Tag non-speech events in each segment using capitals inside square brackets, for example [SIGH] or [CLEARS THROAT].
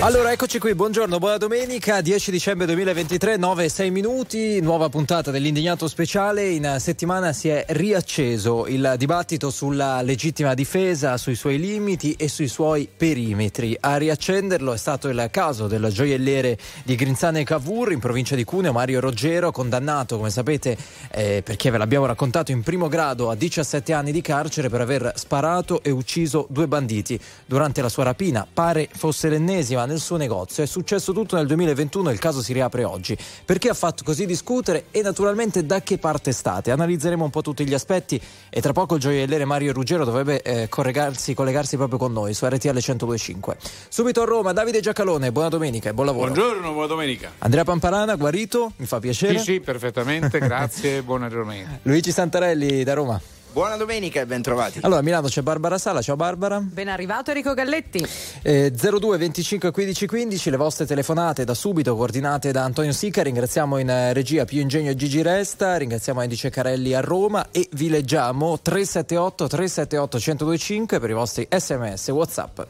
Allora, eccoci qui, buongiorno, buona domenica, 10 dicembre 2023, 9 e 6 minuti, nuova puntata dell'Indignato Speciale. In settimana si è riacceso il dibattito sulla legittima difesa, sui suoi limiti e sui suoi perimetri. A riaccenderlo è stato il caso del gioielliere di Grinzane Cavour in provincia di Cuneo, Mario Roggero, condannato, come sapete, eh, perché ve l'abbiamo raccontato, in primo grado a 17 anni di carcere per aver sparato e ucciso due banditi durante la sua rapina. Pare fosse l'ennesima nel suo negozio. È successo tutto nel 2021 e il caso si riapre oggi. Perché ha fatto così discutere e naturalmente da che parte state? Analizzeremo un po' tutti gli aspetti e tra poco il gioielliere Mario Ruggero dovrebbe eh, collegarsi, collegarsi proprio con noi su RTL 1025. Subito a Roma, Davide Giacalone, buona domenica e buon lavoro. Buongiorno, buona domenica. Andrea Pamparana, guarito, mi fa piacere. Sì, sì, perfettamente, [LAUGHS] grazie, buona domenica. Luigi Santarelli da Roma. Buona domenica e ben trovati. Allora, a Milano c'è Barbara Sala, ciao Barbara. Ben arrivato Enrico Galletti. Eh, 02 25 15 15, le vostre telefonate da subito coordinate da Antonio Sica, ringraziamo in eh, regia Più Ingegno Gigi Resta, ringraziamo Andy Ceccarelli a Roma e vi leggiamo 378 378 1025 per i vostri sms WhatsApp.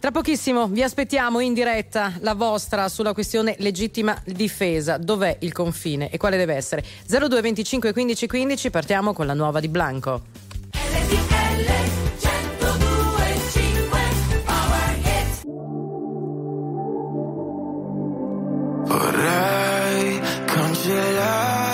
Tra pochissimo vi aspettiamo in diretta la vostra sulla questione legittima difesa. Dov'è il confine e quale deve essere? 02 25 15 15, partiamo con la nuova di Blanco. Vorrei cancellare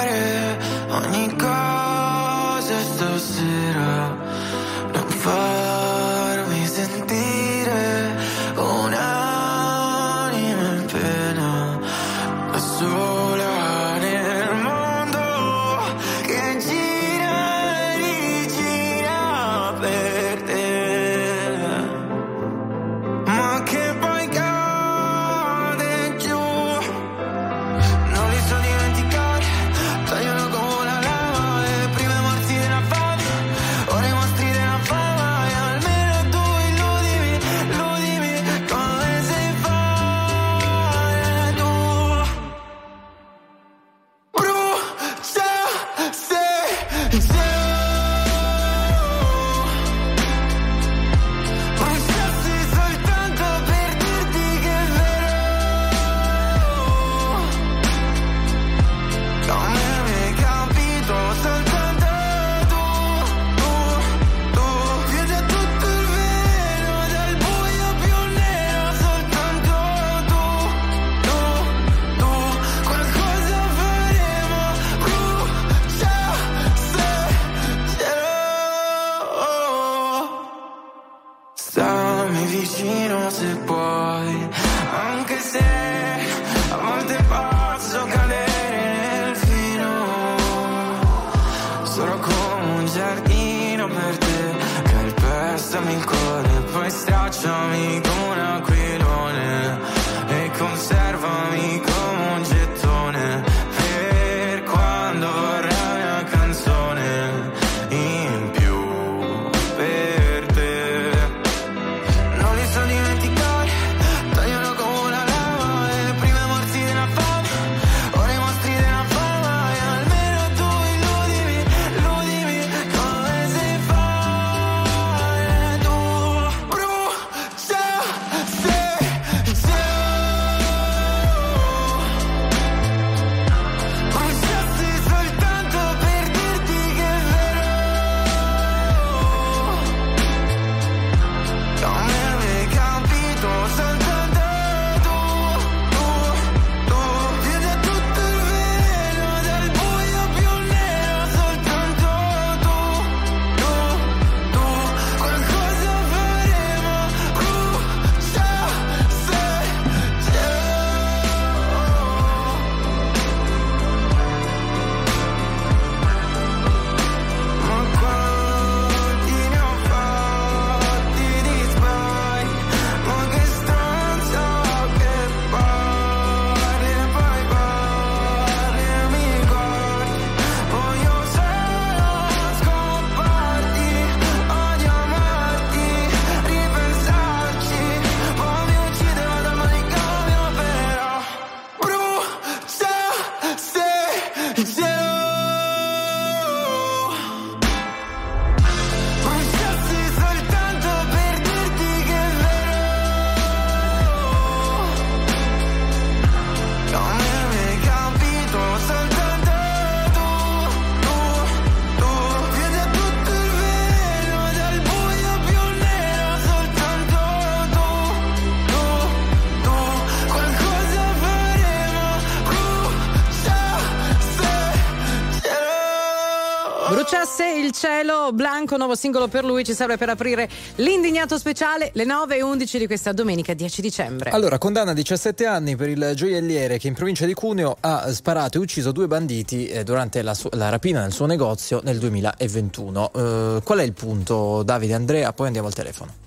Blanco, nuovo singolo per lui, ci serve per aprire l'indignato speciale, le 9 e 11 di questa domenica 10 dicembre. Allora, condanna a 17 anni per il gioielliere che in provincia di Cuneo ha sparato e ucciso due banditi eh, durante la, su- la, rapina nel suo negozio nel 2021. Uh, qual è il punto, Davide Andrea? Poi andiamo al telefono.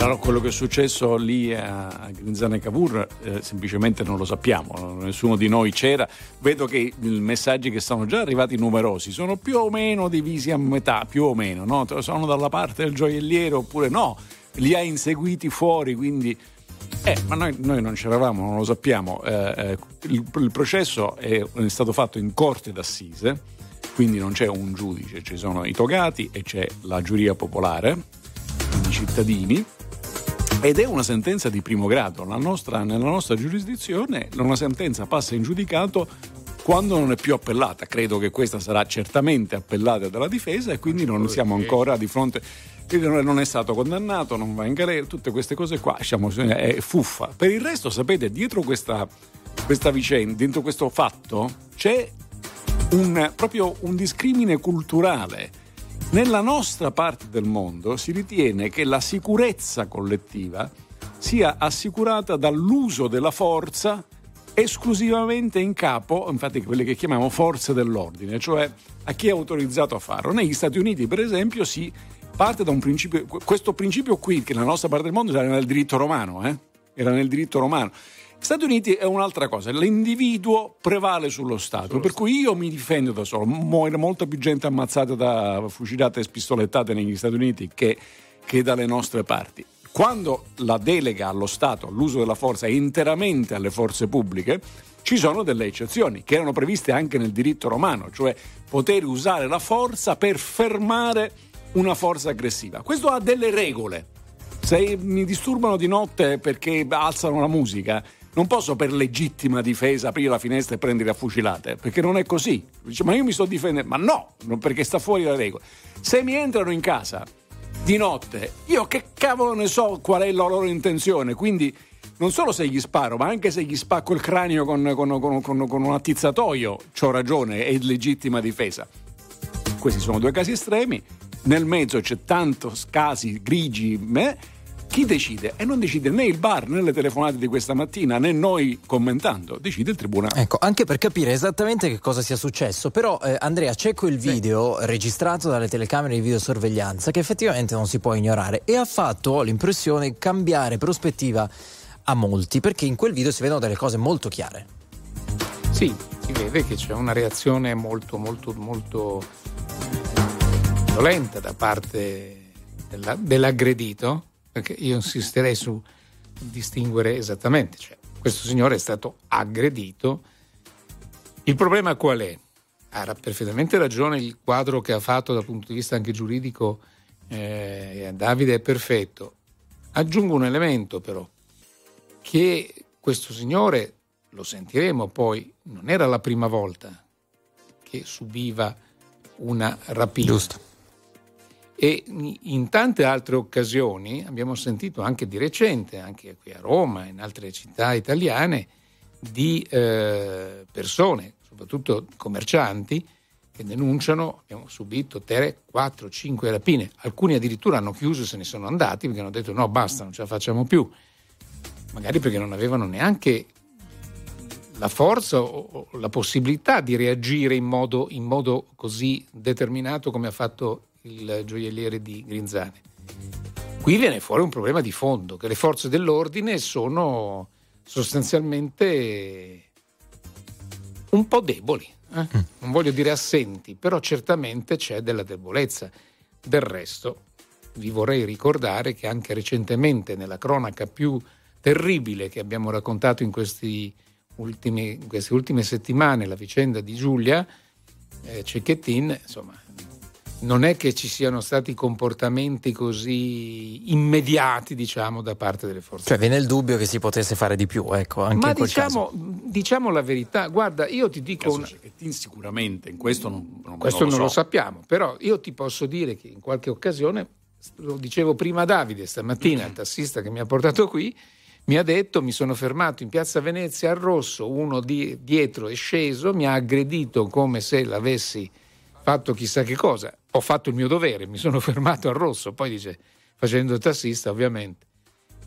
Allora, quello che è successo lì a Grinzane Cavour eh, semplicemente non lo sappiamo, nessuno di noi c'era. Vedo che i messaggi che sono già arrivati numerosi sono più o meno divisi a metà, più o meno, no? sono dalla parte del gioielliere oppure no, li ha inseguiti fuori, quindi... Eh, ma noi, noi non c'eravamo, non lo sappiamo. Eh, eh, il, il, processo è, è stato fatto in corte d'assise, quindi non c'è un giudice, ci sono i togati e c'è la giuria popolare, i cittadini ed è una sentenza di primo grado. Nostra, nella nostra giurisdizione una sentenza passa in giudicato quando non è più appellata. Credo che questa sarà certamente appellata dalla difesa e quindi non siamo ancora di fronte non è stato condannato, non va in galera, tutte queste cose qua, diciamo, è fuffa. Per il resto, sapete, dietro questa, questa vicenda, dentro questo fatto, c'è un, proprio un discrimine culturale nella nostra parte del mondo si ritiene che la sicurezza collettiva sia assicurata dall'uso della forza esclusivamente in capo, infatti quelle che chiamiamo forze dell'ordine, cioè a chi è autorizzato a farlo. Negli Stati Uniti, per esempio, si parte da un principio, questo principio qui, che nella nostra parte del mondo era nel diritto romano, eh? era nel diritto romano. Stati Uniti è un'altra cosa, l'individuo prevale sullo Stato, sullo per Stato. cui io mi difendo da solo, muore molta più gente ammazzata da fucilate e spistolettate negli Stati Uniti che, che dalle nostre parti. Quando la delega allo Stato, l'uso della forza è interamente alle forze pubbliche, ci sono delle eccezioni che erano previste anche nel diritto romano, cioè poter usare la forza per fermare una forza aggressiva. Questo ha delle regole. Se mi disturbano di notte perché alzano la musica, non posso per legittima difesa aprire la finestra e prendere a fucilate, perché non è così. Dice, ma io mi sto difendendo, ma no, perché sta fuori la regola. Se mi entrano in casa di notte, io che cavolo ne so qual è la loro intenzione, quindi non solo se gli sparo, ma anche se gli spacco il cranio con, con, con, con un attizzatoio, ho ragione, è legittima difesa. Questi sono due casi estremi, nel mezzo c'è tanti casi grigi, eh, chi decide? E non decide né il bar né le telefonate di questa mattina né noi commentando, decide il tribunale. Ecco, anche per capire esattamente che cosa sia successo, però eh, Andrea c'è quel video sì. registrato dalle telecamere di videosorveglianza che effettivamente non si può ignorare e ha fatto, ho l'impressione, cambiare prospettiva a molti perché in quel video si vedono delle cose molto chiare. Sì, si vede che c'è una reazione molto molto molto violenta da parte della, dell'aggredito perché io insisterei su distinguere esattamente, cioè questo signore è stato aggredito. Il problema qual è? Ha perfettamente ragione il quadro che ha fatto dal punto di vista anche giuridico eh, Davide è perfetto. Aggiungo un elemento però, che questo signore, lo sentiremo poi, non era la prima volta che subiva una rapina. Giusto e in tante altre occasioni abbiamo sentito anche di recente, anche qui a Roma e in altre città italiane, di eh, persone, soprattutto commercianti, che denunciano, abbiamo subito 3, 4, 5 rapine, alcuni addirittura hanno chiuso e se ne sono andati perché hanno detto no basta, non ce la facciamo più, magari perché non avevano neanche la forza o, la possibilità di reagire in modo, in modo così determinato come ha fatto il gioielliere di Grinzane. Qui viene fuori un problema di fondo, che le forze dell'ordine sono sostanzialmente un po' deboli, eh? Mm. non voglio dire assenti, però certamente c'è della debolezza. Del resto, vi vorrei ricordare che anche recentemente nella cronaca più terribile che abbiamo raccontato in, ultimi, in queste ultime settimane, la vicenda di Giulia eh, Cecchettin, insomma, non è che ci siano stati comportamenti così immediati, diciamo, da parte delle forze. Cioè, viene il dubbio che si potesse fare di più, ecco, anche Ma in quel diciamo, caso. diciamo la verità, guarda, io ti dico. Una... Sicuramente, in questo non, non questo non lo, lo sappiamo, però io ti posso dire che in qualche occasione, lo dicevo prima a Davide stamattina, il tassista che mi ha portato qui, mi ha detto, mi sono fermato in piazza Venezia al rosso, uno di, dietro è sceso, mi ha aggredito come se l'avessi fatto chissà che cosa, ho fatto il mio dovere, mi sono [LAUGHS] fermato al rosso, poi dice, facendo il tassista ovviamente,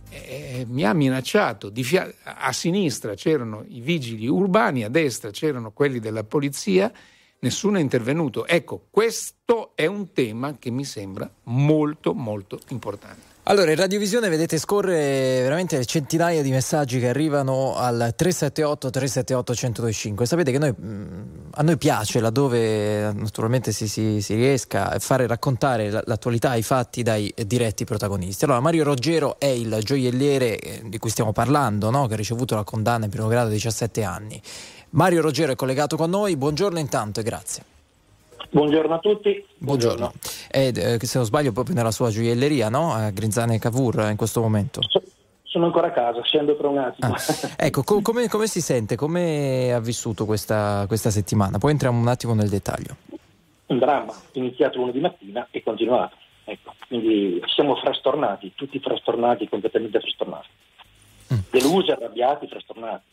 eh, mi ha minacciato, fia- a sinistra c'erano i vigili urbani, a destra c'erano quelli della polizia, nessuno è intervenuto. Ecco, questo è un tema che mi sembra molto molto importante. Allora, in radiovisione vedete scorrere veramente centinaia di messaggi che arrivano al 378 378 1025. Sapete che noi, mm, a noi piace, laddove naturalmente si, si, si riesca a fare raccontare l'attualità, i fatti dai diretti protagonisti. Allora, Mario Roggero è il gioielliere eh, di cui stiamo parlando, no? che ha ricevuto la condanna in primo grado a 17 anni. Mario Roggero è collegato con noi, buongiorno intanto e grazie. Buongiorno a tutti. Buongiorno. Ed, eh, se non sbaglio proprio nella sua gioielleria, no? A Grinzane Cavour in questo momento. So, sono ancora a casa, scendo tra un attimo. Ah, ecco, co- [LAUGHS] come, come, si sente? Come ha vissuto questa, questa settimana? Poi entriamo un attimo nel dettaglio. Un dramma, iniziato lunedì mattina e continuato. Ecco, quindi siamo frastornati, tutti frastornati, completamente frastornati. Mm. Delusi, arrabbiati, frastornati.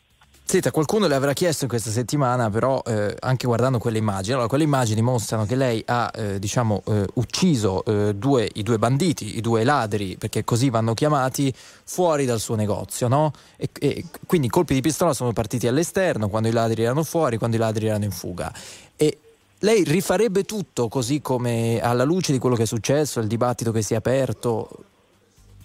Senta, qualcuno le avrà chiesto in questa settimana, però eh, anche guardando quelle immagini, allora quelle immagini mostrano che lei ha eh, diciamo, eh, ucciso eh, due, i due banditi, i due ladri, perché così vanno chiamati, fuori dal suo negozio, no? E, e quindi i colpi di pistola sono partiti all'esterno, quando i ladri erano fuori, quando i ladri erano in fuga. E lei rifarebbe tutto così come alla luce di quello che è successo, il dibattito che si è aperto?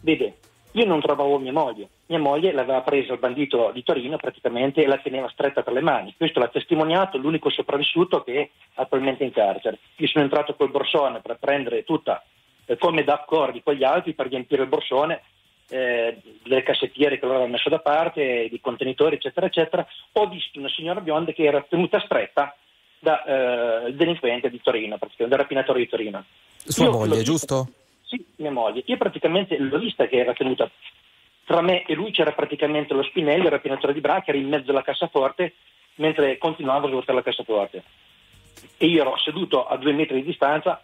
Vede, io non trovavo mia moglie. Mia moglie l'aveva presa il bandito di Torino praticamente e la teneva stretta tra le mani. Questo l'ha testimoniato l'unico sopravvissuto che è attualmente in carcere. Io sono entrato col borsone per prendere tutta, eh, come d'accordo con gli altri, per riempire il borsone eh, delle cassettiere che loro avevano messo da parte, di contenitori, eccetera, eccetera. Ho visto una signora bionda che era tenuta stretta dal eh, delinquente di Torino, praticamente, dal rapinatore di Torino. Sua Io moglie, giusto? Sì, mia moglie. Io praticamente l'ho vista che era tenuta tra me e lui c'era praticamente lo Spinelli, il rapinatore di Bra, che era in mezzo alla cassaforte, mentre continuava a svuotare la cassaforte. E io ero seduto a due metri di distanza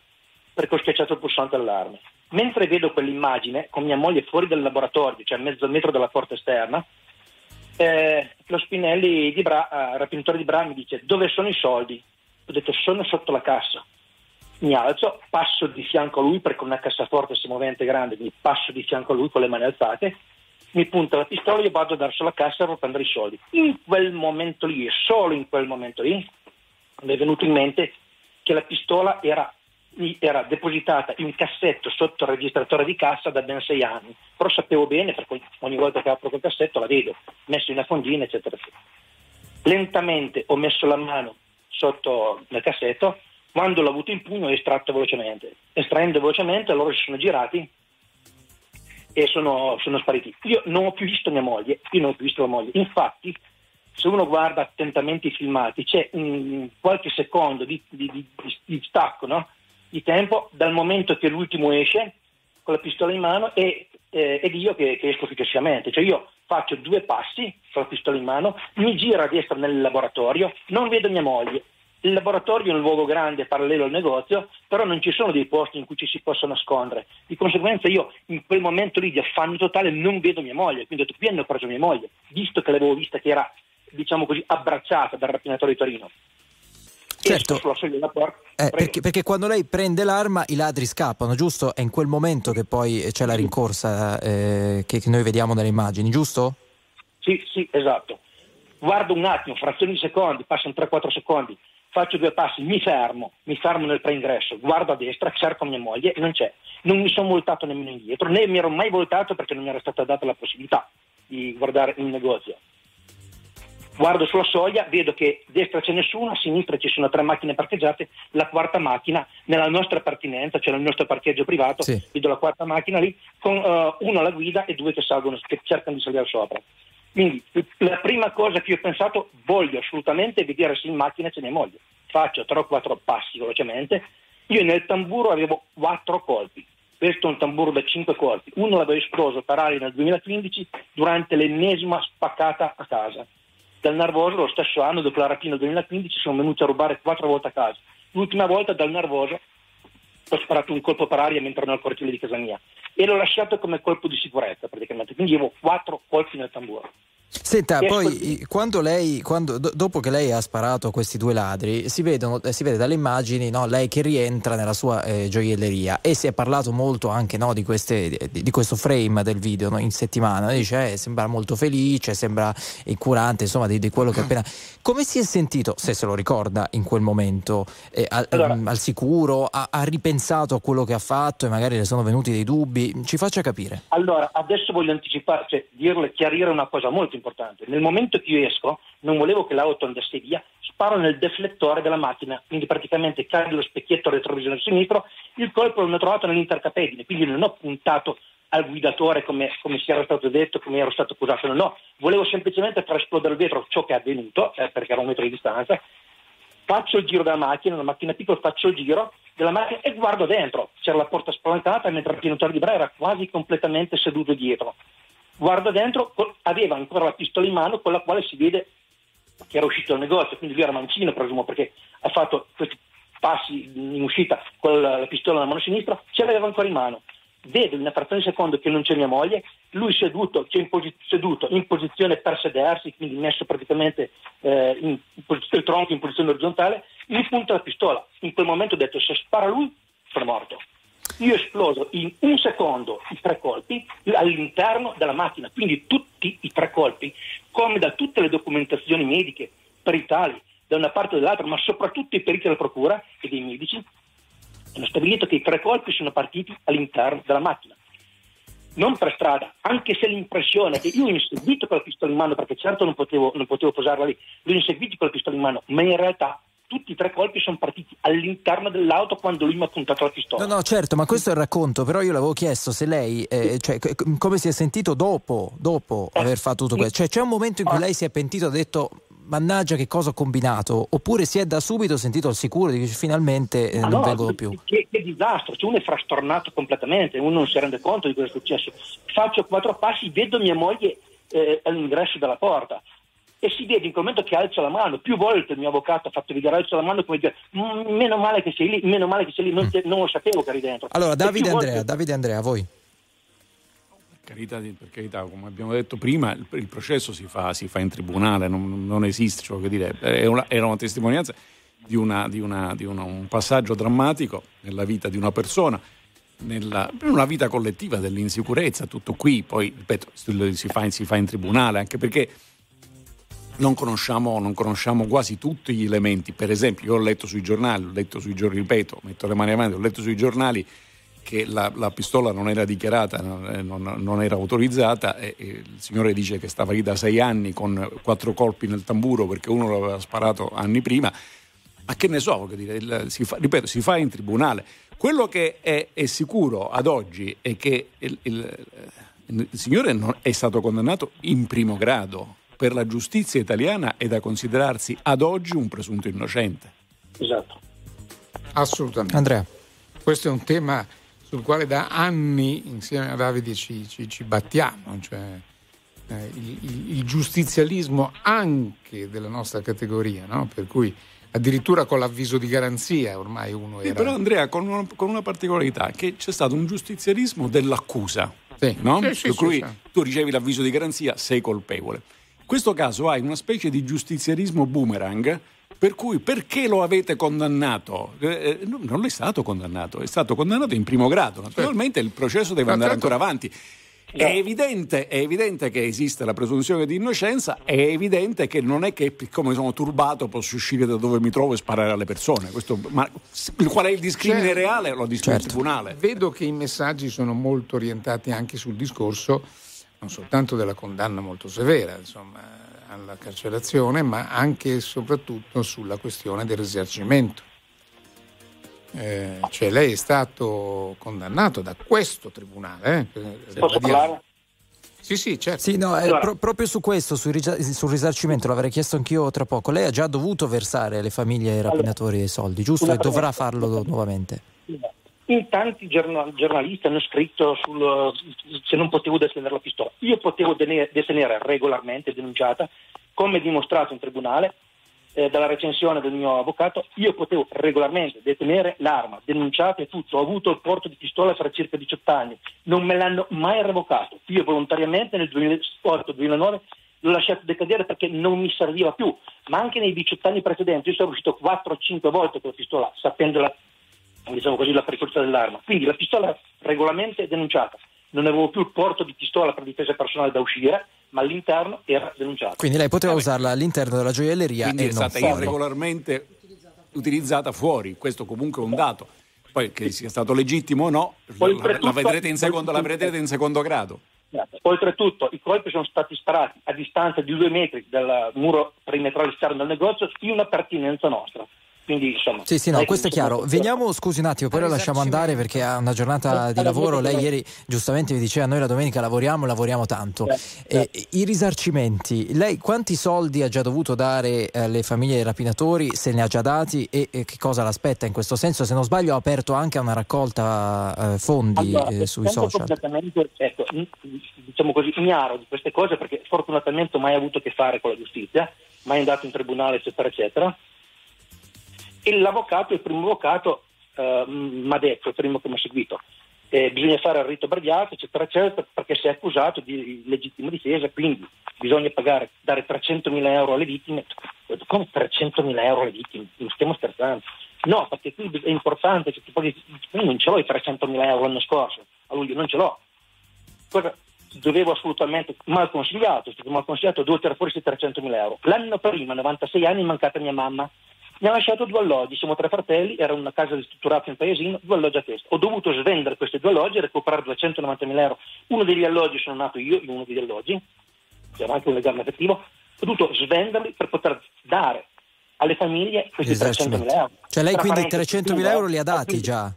perché ho schiacciato il pulsante allarme. Mentre vedo quell'immagine, con mia moglie fuori dal laboratorio, cioè a mezzo metro dalla porta esterna, eh, lo Spinelli di Bra, eh, rapinatore di Bra mi dice dove sono i soldi? Ho detto sono sotto la cassa mi alzo, passo di fianco a lui perché una cassaforte si movente grande, quindi passo di fianco a lui con le mani alzate, mi punta la pistola e vado verso la cassa per prendere i soldi. In quel momento lì, e solo in quel momento lì, mi è venuto in mente che la pistola era, era depositata in cassetto sotto il registratore di cassa da ben sei anni, però sapevo bene perché ogni volta che apro quel cassetto la vedo, messo in una fondina, eccetera, eccetera. Lentamente ho messo la mano sotto nel cassetto quando l'ho avuto in pugno l'ho estratto velocemente. Estraendo velocemente loro si sono girati e sono, sono, spariti. Io non ho più visto mia moglie, io non ho più visto la moglie. Infatti, se uno guarda attentamente i filmati, c'è un, qualche secondo di, di, di, di stacco no? di tempo dal momento che l'ultimo esce con la pistola in mano e, eh, ed io che, che, esco successivamente. Cioè io faccio due passi con la pistola in mano, mi giro a destra nel laboratorio, non vedo mia moglie, il laboratorio è un luogo grande parallelo al negozio, però non ci sono dei posti in cui ci si possa nascondere. Di conseguenza io in quel momento lì di affanno totale non vedo mia moglie, quindi ho detto qui hanno preso mia moglie, visto che l'avevo vista che era, diciamo così, abbracciata dal rapinatore di Torino. Certo, eh, perché, perché, quando lei prende l'arma i ladri scappano, giusto? È in quel momento che poi c'è la rincorsa eh, che, che noi vediamo nelle immagini, giusto? Sì, sì, esatto. Guardo un attimo, frazioni di secondi, passano 3-4 secondi, faccio due passi, mi fermo, mi fermo nel preingresso, guardo a destra, cerco mia moglie e non c'è. Non mi sono voltato nemmeno indietro, né mi ero mai voltato perché non mi era stata data la possibilità di guardare il negozio. Guardo sulla soglia, vedo che a destra c'è nessuno, a sinistra ci sono tre macchine parcheggiate, la quarta macchina nella nostra pertinenza, cioè nel nostro parcheggio privato, sì. vedo la quarta macchina lì con uh, uno alla guida e due che salgono, che cercano di salire sopra. Quindi la prima cosa che io ho pensato, voglio assolutamente vedere se in macchina c'è mia moglie. Faccio 3 o 4 passi velocemente. Io nel tamburo avevo 4 colpi. Questo è un tamburo da 5 colpi. Uno l'avevo esploso per aria nel 2015 durante l'ennesima spaccata a casa. Dal nervoso lo stesso anno, dopo la rapina del 2015, sono venuti a rubare 4 volte a casa. L'ultima volta dal nervoso ho sparato un colpo per aria mentre ero nel cortile di casa mia e l'ho lasciato come colpo di sicurezza praticamente, quindi avevo quattro colpi nel tamburo. Senta, poi quando lei, quando, dopo che lei ha sparato a questi due ladri, si, vedono, si vede dalle immagini no, lei che rientra nella sua eh, gioielleria e si è parlato molto anche no, di, queste, di, di, questo frame del video no, in settimana. Dice, eh, sembra molto felice, sembra incurante, insomma, di, di, quello che appena. [CLEARS THROAT] Come si è sentito, se se lo ricorda, in quel momento, eh, al, allora, al, sicuro? Ha, ha, ripensato a quello che ha fatto e magari le sono venuti dei dubbi? Ci faccia capire. Allora, adesso voglio anticipare, cioè dirle, chiarire una cosa molto importante. Nel momento che io esco, non volevo che l'auto andasse via, sparo nel deflettore della macchina, quindi praticamente cade lo specchietto retrovisore sinistro, il colpo l'ho trovato nell'intercapedine, quindi non ho puntato al guidatore come, come si era stato detto, come ero stato accusato, no, volevo semplicemente far esplodere il vetro, ciò che è avvenuto, eh, perché era un metro di distanza, faccio il giro della macchina, una macchina piccola, faccio il giro della macchina e guardo dentro, c'era la porta spalancata mentre il pianotore di Bra era quasi completamente seduto dietro guarda dentro, aveva ancora la pistola in mano con la quale si vede che era uscito dal negozio, quindi lui era mancino presumo perché ha fatto questi passi in uscita con la, la pistola nella mano sinistra, ce l'aveva ancora in mano. Vedo in una frazione di secondo che non c'è mia moglie, lui seduto, in, posi- seduto in posizione per sedersi, quindi messo praticamente eh, in, posizione, il tronco in posizione orizzontale, mi punta la pistola. In quel momento ho detto se spara lui sono morto. Io esploso in un secondo i tre colpi all'interno della macchina, quindi tutti i tre colpi, come da tutte le documentazioni mediche, peritali, da una parte o dall'altra, ma soprattutto i periti della procura e dei medici, hanno stabilito che i tre colpi sono partiti all'interno della macchina. Non per strada, anche se l'impressione che io ho inseguito con la pistola in mano, perché certo non potevo, non potevo posarla lì, l'ho inseguito con la pistola in mano, ma in realtà tutti i tre colpi sono partiti all'interno dell'auto quando lui mi ha puntato la pistola. No, no, certo, ma questo è il racconto, però io le avevo chiesto se lei, eh, cioè, come si è sentito dopo, dopo eh, aver fatto tutto questo. Cioè, c'è un momento in cui ah. lei si è pentito e ha detto mannaggia che cosa ho combinato, oppure si è da subito sentito al sicuro di che finalmente eh, non no, vengono più. Che, che disastro, cioè uno è frastornato completamente, uno non si rende conto di cosa è successo. Faccio quattro passi, vedo mia moglie eh, all'ingresso della porta e si vede in quel momento che alza la mano. Più volte il mio avvocato ha fatto vedere alza la mano come dire mm, meno male che sei lì, meno male che sei lì, non, mm. non lo sapevo che eri dentro. Allora, Davide Andrea, volte... Davide Andrea, voi. Per carità, per carità, come abbiamo detto prima, il, il processo si fa, si fa, in tribunale, non, non esiste, cioè, dire, una, era una testimonianza di, una, di, una, di un passaggio drammatico nella vita di una persona nella, una vita collettiva dell'insicurezza, tutto qui, poi ripeto, si fa, si fa in tribunale, anche perché non conosciamo, non conosciamo, quasi tutti gli elementi. Per esempio, io ho letto sui giornali, ho letto sui giornali, ripeto, metto le mani avanti, ho letto sui giornali che la, la pistola non era dichiarata, non, non, non era autorizzata e, e, il signore dice che stava lì da sei anni con quattro colpi nel tamburo perché uno l'aveva sparato anni prima. Ma che ne so, dire, il, si fa, ripeto, si fa in tribunale. Quello che è, è sicuro ad oggi è che il, il, il signore è stato condannato in primo grado, per la giustizia italiana è da considerarsi ad oggi un presunto innocente. Esatto. Assolutamente. Andrea. Questo è un tema sul quale da anni insieme a Davide ci, ci, ci battiamo, cioè eh, il, il, il, giustizialismo anche della nostra categoria, no? per cui addirittura con l'avviso di garanzia ormai uno era... Sì, però Andrea con una, con una, particolarità, che c'è stato un giustizialismo dell'accusa, sì. no? Sì, sì, per cui tu ricevi l'avviso di garanzia, sei colpevole questo caso hai una specie di giustiziarismo boomerang per cui perché lo avete condannato? Eh, eh non è stato condannato, è stato condannato in primo grado. Naturalmente il processo deve andare ancora avanti. È evidente, è evidente, che esiste la presunzione di innocenza, è evidente che non è che come sono turbato posso uscire da dove mi trovo e sparare alle persone. Questo, ma qual è il discrimine certo. reale? Lo discute certo. il tribunale. Vedo che i messaggi sono molto orientati anche sul discorso non soltanto della condanna molto severa insomma, alla carcerazione, ma anche e soprattutto sulla questione del risarcimento. Eh, cioè lei è stato condannato da questo tribunale. Eh, Posso parlare? Sì, sì, certo. Sì, no, allora. pro- proprio su questo, sul, sul, risarcimento, l'avrei chiesto anch'io tra poco. Lei ha già dovuto versare alle famiglie ai rapinatori allora. i soldi, giusto? E dovrà farlo nuovamente in tanti giornalisti hanno scritto sul, se non potevo detenere la pistola. Io potevo detenere regolarmente, denunciata, come dimostrato in tribunale eh, dalla recensione del mio avvocato, io potevo regolarmente detenere l'arma, denunciata e tutto. Ho avuto il porto di pistola per circa 18 anni, non me l'hanno mai revocato. Io volontariamente nel 2008-2009 l'ho lasciato decadere perché non mi serviva più, ma anche nei 18 anni precedenti io sono riuscito 4-5 volte con la pistola, sapendo la, diciamo così, la pericolosità dell'arma. Quindi la pistola regolarmente denunciata. Non avevo più il porto di pistola per difesa personale da uscire, ma all'interno era denunciata. Quindi lei poteva usarla all'interno della gioielleria Quindi e è stata fuori. irregolarmente utilizzata fuori, questo comunque è un dato. Poi che sia stato legittimo o no, la, la vedrete in secondo, la vedrete in secondo grado. Oltretutto i colpi sono stati sparati a distanza di due metri dal muro perimetrale esterno del negozio in una pertinenza nostra. Quindi insomma. Sì, sì, no, questo è chiaro. Veniamo, scusi un attimo, poi la lasciamo andare perché ha una giornata di lavoro. Lei ieri giustamente mi diceva noi la domenica lavoriamo, lavoriamo tanto. E, I risarcimenti, lei quanti soldi ha già dovuto dare alle famiglie dei rapinatori, se ne ha già dati e, e che cosa l'aspetta in questo senso? Se non sbaglio ha aperto anche una raccolta eh, fondi Allora, eh, sui social. completamente ecco, diciamo così, ignaro di queste cose perché fortunatamente ho mai avuto a che fare con la giustizia, mai andato in tribunale, eccetera, eccetera. E l'avvocato, il primo avvocato, eh, mi ha detto, il primo che mi ha seguito, eh, bisogna fare il rito abbreviato, eccetera, eccetera, perché sei accusato di legittima difesa, quindi bisogna pagare, dare 300.000 euro alle vittime. Come 300.000 euro alle vittime? Non stiamo scherzando. No, perché qui è importante tu paghi, io non ce l'ho i 300.000 euro l'anno scorso, a luglio non ce l'ho. Cosa dovevo assolutamente, mal consigliato, è stato mal consigliato, dovevo tirare fuori questi 300.000 euro. L'anno prima, 96 anni, è mancata mia mamma. Mi ha lasciato due alloggi, siamo tre fratelli, era una casa ristrutturata in paesino, due alloggi a testa. Ho dovuto svendere questi due alloggi e recuperare 290.000 euro. Uno degli alloggi sono nato io, in uno degli alloggi, c'era anche un legame affettivo, ho dovuto svenderli per poter dare alle famiglie questi 300.000 euro. Cioè lei Tra quindi parentesi, 300.000 euro li ha dati già?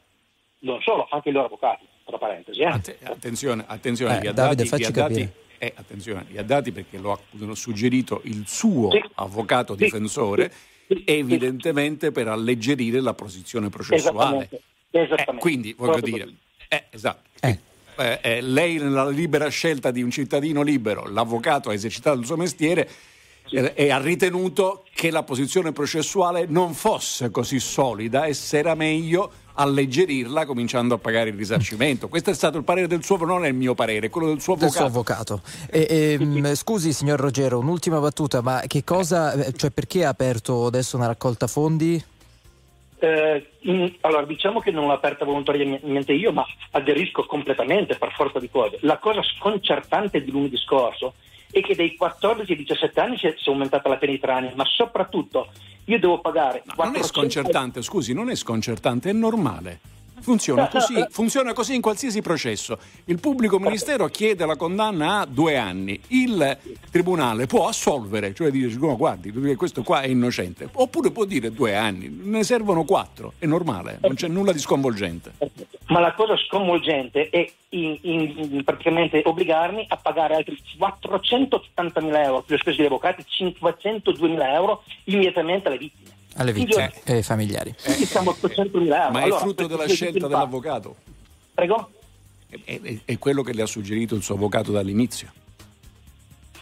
Non solo, anche i loro avvocati, tra parentesi. Eh. Atte- attenzione, attenzione, Eh, li ha Davide, dati, facci li ha dati- capire. eh, attenzione, li ha dati perché lo ha lo ha suggerito il suo Sì. avvocato Sì. difensore, Sì. Sì. evidentemente per alleggerire la posizione processuale. Esattamente. Esattamente. Eh, quindi voglio Proprio dire, eh, esatto. Eh. Eh, eh, lei nella libera scelta di un cittadino libero, l'avvocato ha esercitato il suo mestiere eh, e ha ritenuto che la posizione processuale non fosse così solida e se era meglio alleggerirla cominciando a pagare il risarcimento. Questo è stato il parere del suo, non è il mio parere, è quello del suo del suo avvocato. avvocato. E, ehm, [LAUGHS] scusi, signor Ruggero, un'ultima battuta, ma che cosa, eh, cioè perché ha aperto adesso una raccolta fondi? Eh, in- allora, diciamo che non l'ho aperta volontariamente io, ma aderisco completamente per forza di cose. La cosa sconcertante di lunedì scorso è che dai 14 ai 17 anni si è, si è aumentata la pena di tre anni, ma soprattutto io devo pagare Ma non è 400 sconcertante, scusi, non è sconcertante, è normale. Funziona no, così, eh. funziona così in qualsiasi processo. Il pubblico ministero chiede la condanna a due anni, il tribunale può assolvere, cioè dire no, guardi, questo qua è innocente, oppure può dire due anni, ne servono quattro, è normale, non c'è nulla di sconvolgente. Ma la cosa sconvolgente è in- in- praticamente obbligarmi a pagare altri 480.000 euro più le spese degli avvocati, 502.000 euro immediatamente alle vittime. Alle vittime e familiari. quindi siamo a 800.000 euro. Ma è Allora, frutto della scelta dell'avvocato, Prego? è, è- è quello che le ha suggerito il suo avvocato dall'inizio.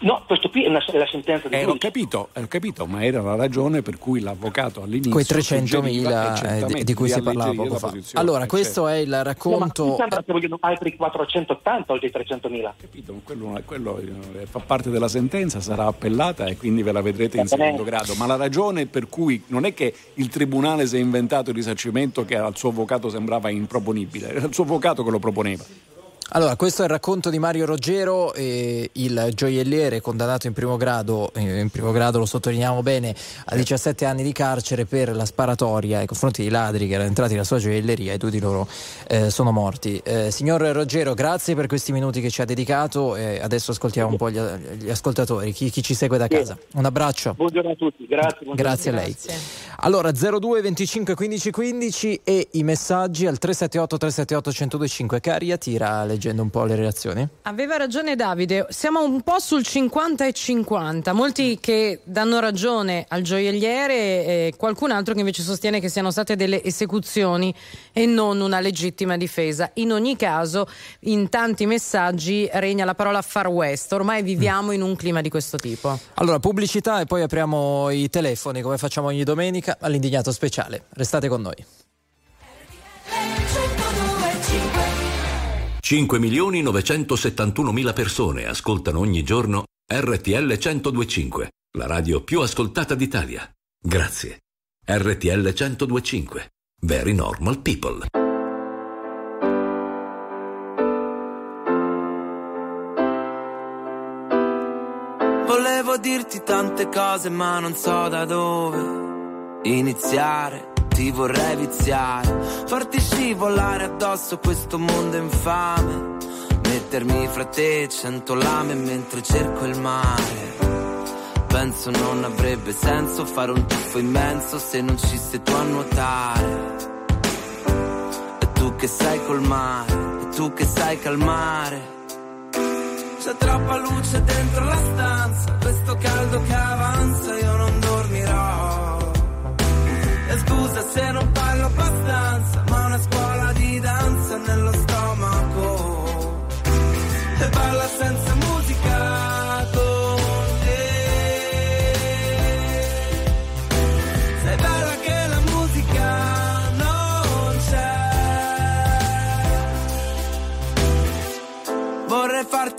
No, questo qui è, una- è la sentenza di Eh, ho capito, ho capito, ma era la ragione per cui l'avvocato all'inizio Quei suggeriva, 300.000 eh, di, di cui si parlava poco fa. Allora, Eh, questo è il No, ma racconto. sembra che vogliono altri 480 oltre i 300.000. Capito? Quello, quello, eh, fa parte della sentenza, sarà appellata e quindi ve la vedrete in secondo grado. Ma la ragione per cui non è che il tribunale si è inventato il risarcimento che al suo avvocato sembrava improponibile, era il suo avvocato che lo proponeva. Allora, questo è il racconto di Mario Roggero, eh, il gioielliere condannato in primo grado, eh, in primo grado lo sottolineiamo bene, a 17 anni di carcere per la sparatoria nei confronti dei ladri che erano entrati nella sua gioielleria e due di loro eh, sono morti. Eh, signor Roggero, grazie per questi minuti che ci ha dedicato e adesso ascoltiamo un po' gli, gli ascoltatori, chi, chi ci segue da casa. Un abbraccio. Buongiorno a tutti, grazie. buongiorno. Grazie a lei. Grazie. Allora 02 25 15 15 e i messaggi al 378 378 1025. Caria tira leggendo un po' le reazioni. Aveva ragione Davide, siamo un po' sul 50 e 50, molti che danno ragione al gioielliere e qualcun altro che invece sostiene che siano state delle esecuzioni e non una legittima difesa. In ogni caso, in tanti messaggi regna la parola far west, ormai viviamo in un clima di questo tipo. Allora pubblicità e poi apriamo i telefoni come facciamo ogni domenica all'indignato speciale. Restate con noi. 5 milioni 971 mila persone ascoltano ogni giorno RTL 1025, la radio più ascoltata d'Italia. Grazie. RTL 1025. Very normal people. Volevo dirti tante cose ma non so da dove iniziare. Ti vorrei viziare, farti scivolare addosso questo mondo infame. Mettermi fra te cento lame mentre cerco il mare. Penso non avrebbe senso fare un tuffo immenso se non ci sei tu a nuotare. E tu che sai col mare, e tu che sai calmare. C'è troppa luce dentro la stanza, questo caldo che avanza io non dormirò. E scusa se non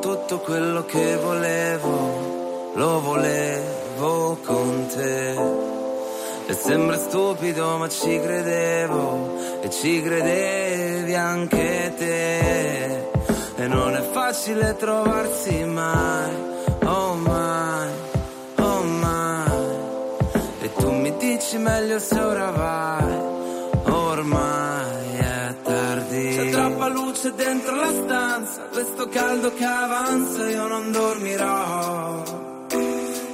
tutto quello che volevo, lo volevo con te. E sembra stupido ma ci credevo e ci credevi anche te. E non è facile trovarsi mai, oh mai, oh mai. E tu mi dici meglio se ora vai, ormai è tardi. C'è troppa luce dentro la stanza, questo caldo che avanza io non dormirò.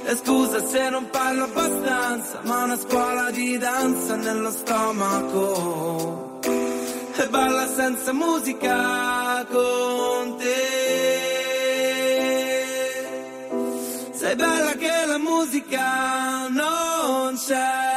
E scusa se non parlo abbastanza, ma una scuola di danza nello stomaco. E balla senza musica con te. Sei bella che la musica non c'è.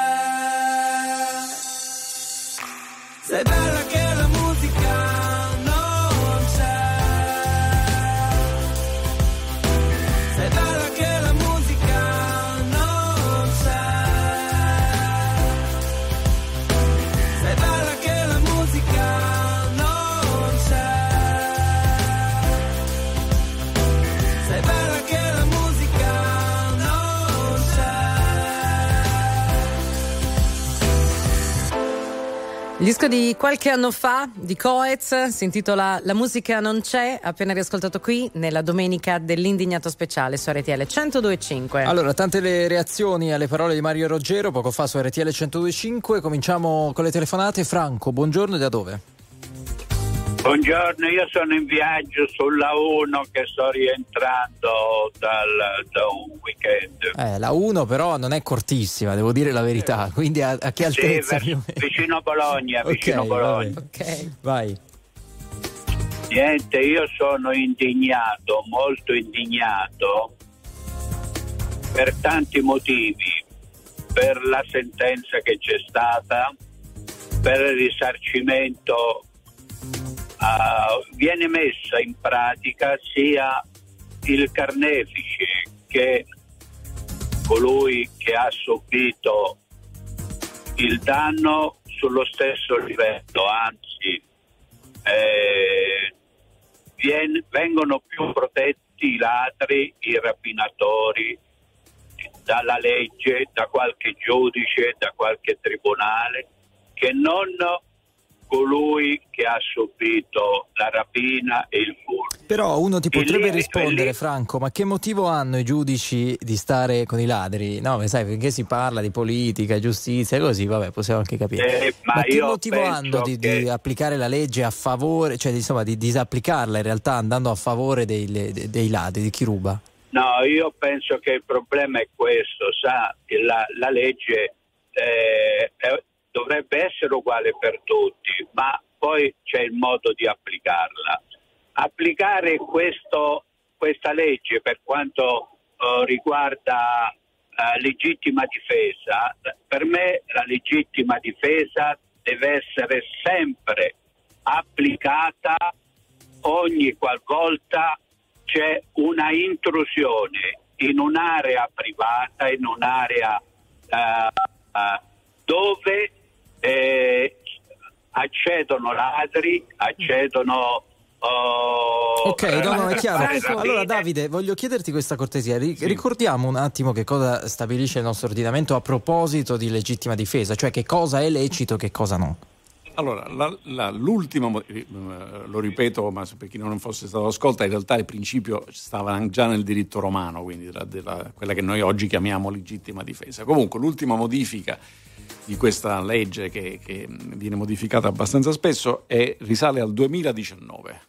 Disco di qualche anno fa di Coez si intitola La musica non c'è, appena riascoltato qui nella domenica dell'indignato speciale su RTL 1025. Allora, tante le reazioni alle parole di Mario Roggero poco fa su RTL 1025. Cominciamo con le telefonate. Franco, buongiorno e da dove? Buongiorno, io sono in viaggio sulla 1 che sto rientrando dal, da un weekend. Eh, la 1 però non è cortissima, devo dire la verità. Quindi a, a che Sì, altezza? verso- meno? vicino a Bologna, Ok, vicino a Bologna. Ok. Vai. Niente, io sono indignato, molto indignato per tanti motivi, per la sentenza che c'è stata, per il risarcimento. Ah, viene messa in pratica sia il carnefice che colui che ha subito il danno sullo stesso livello, anzi eh, vien- vengono più protetti i ladri, i rapinatori dalla legge, da qualche giudice, da qualche tribunale, che non colui che ha subito la rapina e il furto. Però uno ti potrebbe limite- rispondere, il- Franco, ma che motivo hanno i giudici di stare con i ladri? No, sai, finché si parla di politica, giustizia e così, vabbè, possiamo anche capire. Eh, ma che io motivo hanno di, che- di applicare la legge a favore, cioè insomma di disapplicarla in realtà andando a favore dei, dei- dei ladri, di chi ruba? No, io penso che il problema è questo, sa, la, la legge eh, è- dovrebbe essere uguale per tutti, ma poi c'è il modo di applicarla. Applicare questo- questa legge per quanto eh, riguarda eh, legittima difesa, per me la legittima difesa deve essere sempre applicata ogni qualvolta c'è una intrusione in un'area privata, in un'area eh, dove eh, accedono ladri, accedono... oh, Ok, no, no, è chiaro. rapine. Allora, Davide, voglio chiederti questa cortesia. Ri- Ricordiamo un attimo che cosa stabilisce il nostro ordinamento a proposito di legittima difesa, cioè che cosa è lecito e che cosa no. Allora, la- la- l'ultima, mo- eh, lo ripeto, ma per chi non fosse stato ascolta, in realtà il principio stava già nel diritto romano, quindi della- della- quella che noi oggi chiamiamo legittima difesa. Comunque, l'ultima modifica di questa legge che, che viene modificata abbastanza spesso è- risale al 2019.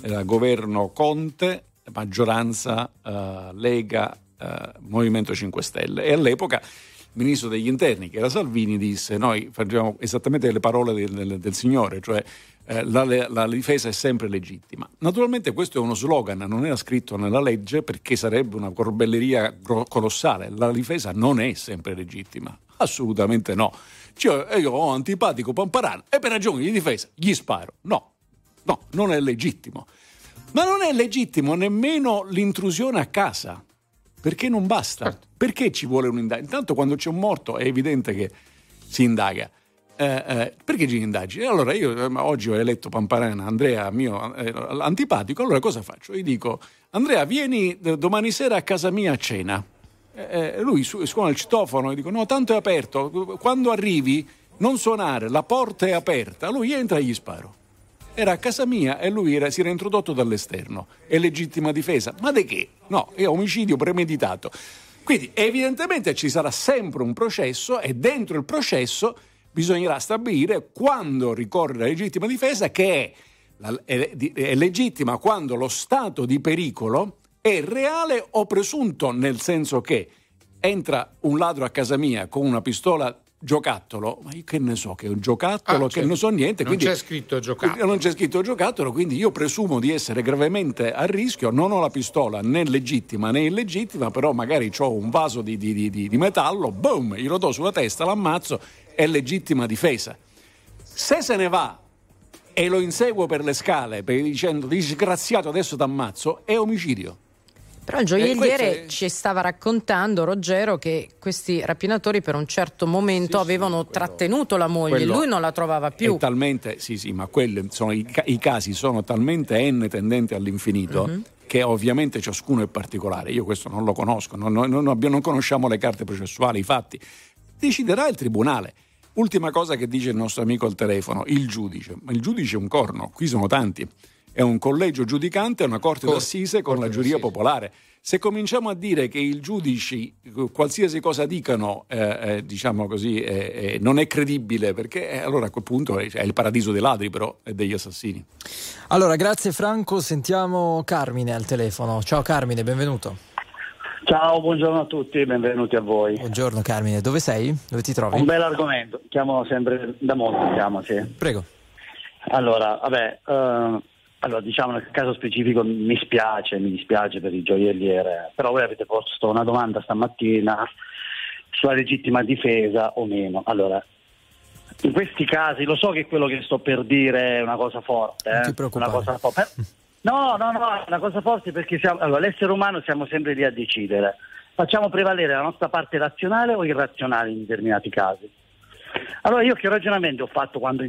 Era governo Conte, maggioranza eh, Lega, eh, Movimento 5 Stelle e all'epoca il ministro degli interni, che era Salvini, disse noi facciamo esattamente le parole del, del- del Signore, cioè eh, la, la difesa è sempre legittima. Naturalmente questo è uno slogan, non era scritto nella legge perché sarebbe una corbelleria colossale. La difesa non è sempre legittima, assolutamente no. Cioè, io ho antipatico Pamparan e per ragioni di difesa gli sparo. No, no, non è legittimo. Ma non è legittimo nemmeno l'intrusione a casa, perché non basta. Perché ci vuole un'indagine? Intanto quando c'è un morto è evidente che si indaga. Eh, eh, perché ci indagini? Allora io eh, oggi ho eletto Pamparana, Andrea mio eh, antipatico, allora cosa faccio? Gli dico Andrea vieni eh, domani sera a casa mia a cena. Eh, eh, lui su- suona il citofono e dico no tanto è aperto, quando arrivi non suonare, la porta è aperta, lui entra e gli sparo. Era a casa mia e lui era- si era introdotto dall'esterno. È legittima difesa. Ma di che? No, è omicidio premeditato. Quindi evidentemente ci sarà sempre un processo e dentro il processo bisognerà stabilire quando ricorre la legittima difesa che è, è legittima quando lo stato di pericolo è reale o presunto, nel senso che entra un ladro a casa mia con una pistola giocattolo, ma io che ne so che è un giocattolo, Ah, che certo. non so niente. Non c'è scritto giocattolo. Non c'è scritto giocattolo, quindi io presumo di essere gravemente a rischio, non ho la pistola né legittima né illegittima, però magari ho un vaso di, di- di- di- metallo, boom, gli do sulla testa, l'ammazzo, è legittima difesa. Se se ne va e lo inseguo per le scale per- dicendo disgraziato adesso t'ammazzo, è omicidio. Però il Eh, gioielliere questo è- ci stava raccontando, Ruggero, che questi rapinatori per un certo momento avevano trattenuto la moglie, quello lui non la trovava più. È talmente, sì, sì, ma quelli sono, i, i casi sono talmente n tendenti all'infinito Mhm. che ovviamente ciascuno è particolare. Io questo non lo conosco, non, non- non abbiamo- non conosciamo le carte processuali, i fatti. Deciderà il tribunale. Ultima cosa che dice il nostro amico al telefono, il giudice. Ma il giudice è un corno, qui sono tanti. È un collegio giudicante, è una corte Corte- d'assise con corte la giuria d'assise. popolare. Se cominciamo a dire che i giudici, qualsiasi cosa dicano, eh, eh, diciamo così, eh, eh, non è credibile, perché eh, allora a quel punto è, è il paradiso dei ladri, però, e degli assassini. Allora, grazie Franco, sentiamo Carmine al telefono. Ciao Carmine, benvenuto. Ciao, buongiorno a tutti, benvenuti a voi. Buongiorno Carmine, dove sei? Dove ti trovi? Un bel argomento, chiamo sempre da Monte, chiamo, sì. Prego. Allora, vabbè, eh, allora diciamo nel caso specifico mi spiace, mi dispiace per il gioielliere, però voi avete posto una domanda stamattina sulla legittima difesa o meno. Allora, in questi casi, lo so che quello che sto per dire è una cosa forte, eh, ti preoccupare. una cosa forte. No, no, no, è una cosa forte perché siamo, allora, l'essere umano siamo sempre lì a decidere. Facciamo prevalere la nostra parte razionale o irrazionale in determinati casi. Allora io che ragionamento ho fatto quando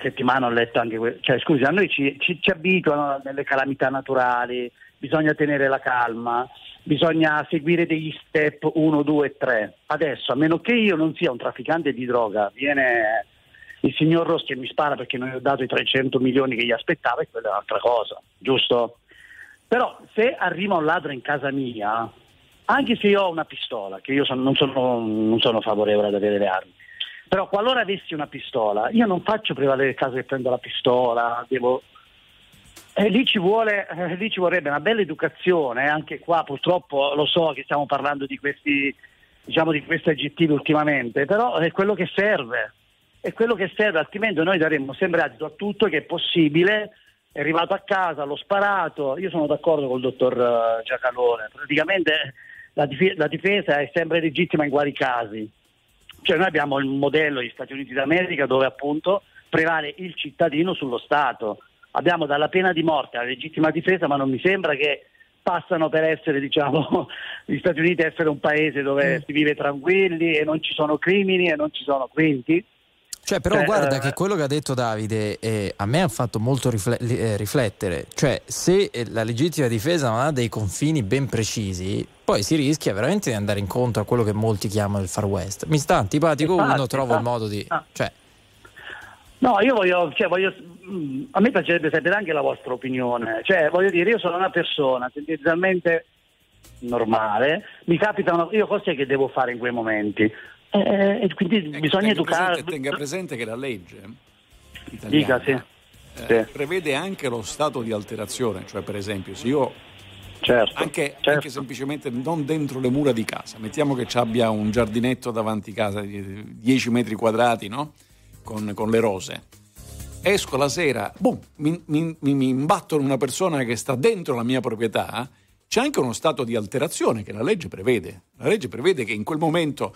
settimana ho letto anche que- cioè scusi, a noi ci, ci- ci abituano nelle calamità naturali, bisogna tenere la calma, bisogna seguire degli step 1, 2 e 3. Adesso, a meno che io non sia un trafficante di droga, viene il signor Rossi e mi spara perché non gli ho dato i 300 milioni che gli aspettava e quella è un'altra cosa, giusto? Però se arriva un ladro in casa mia, anche se io ho una pistola, che io son- non, sono, non sono favorevole ad avere le armi, però qualora avessi una pistola, io non faccio prevalere il caso che prendo la pistola, devo... E lì ci, vuole, eh, lì ci vorrebbe una bella educazione, anche qua purtroppo lo so che stiamo parlando di questi, diciamo, di questi aggettivi ultimamente, però è quello che serve, è quello che serve, altrimenti noi daremmo sempre adito a tutto che è possibile, è arrivato a casa, l'ho sparato, io sono d'accordo col dottor eh, Giacalone, praticamente la difesa è sempre legittima in quali casi. Cioè noi abbiamo il modello degli Stati Uniti d'America dove appunto prevale il cittadino sullo Stato. Abbiamo dalla pena di morte alla legittima difesa, ma non mi sembra che passano per essere, diciamo, [LAUGHS] gli Stati Uniti essere un paese dove si vive tranquilli e non ci sono crimini e non ci sono quinti. Cioè, però Cioè, guarda eh, che quello che ha detto Davide eh, a me ha fatto molto rifle- eh, riflettere. Cioè, se eh, la legittima difesa non ha dei confini ben precisi, poi si rischia veramente di andare incontro a quello che molti chiamano il far west. Mi sta antipatico Infatti, uno, trovo il infatti. modo di... Ah. Cioè, No, io voglio, cioè voglio, mm, a me piacerebbe sapere anche la vostra opinione. Cioè, voglio dire, io sono una persona tendenzialmente normale, mi capita una, io cos'è che devo fare in quei momenti? Eh, e quindi Ecco, bisogna tenga educare. Presente, tenga presente che la legge italiana Dica, sì. eh, Sì. prevede anche lo stato di alterazione, cioè per esempio se io Certo, anche, certo. anche semplicemente non dentro le mura di casa, mettiamo che ci abbia un giardinetto davanti casa di 10 metri quadrati, no? Con, con le rose. Esco la sera, boom, mi, mi, mi- mi imbatto in una persona che sta dentro la mia proprietà, c'è anche uno stato di alterazione che la legge prevede. La legge prevede che in quel momento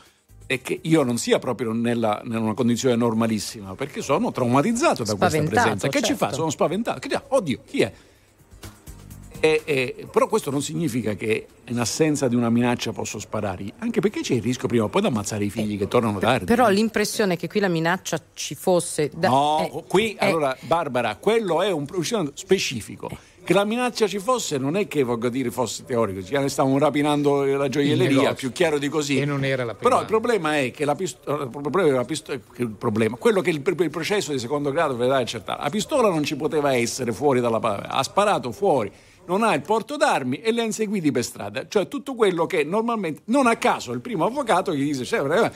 e che io non sia proprio nella, in una condizione normalissima, perché sono traumatizzato da questa presenza. Che ci fa? certo. Sono spaventato. Che, oddio, chi è? E- e- però questo non significa che in assenza di una minaccia posso sparare, anche perché c'è il rischio prima o poi di ammazzare i figli che tornano tardi. Però l'impressione che qui la minaccia ci fosse. Da, no, eh, qui eh, allora Barbara, quello è un procedimento specifico. Che la minaccia ci fosse non è che voglio dire fosse teorico, ci stavano rapinando la Il gioielleria, più chiaro di così. E non era la prima. Però il problema è che la pistola, il problema, la pistola- che il problema, quello che il, il processo di secondo grado verrà accertato. La pistola non ci poteva essere fuori dalla pa- ha sparato fuori, non ha il porto d'armi e le ha inseguiti per strada. Cioè tutto quello che normalmente, non a caso, il primo avvocato gli dice, "Cioè, eh,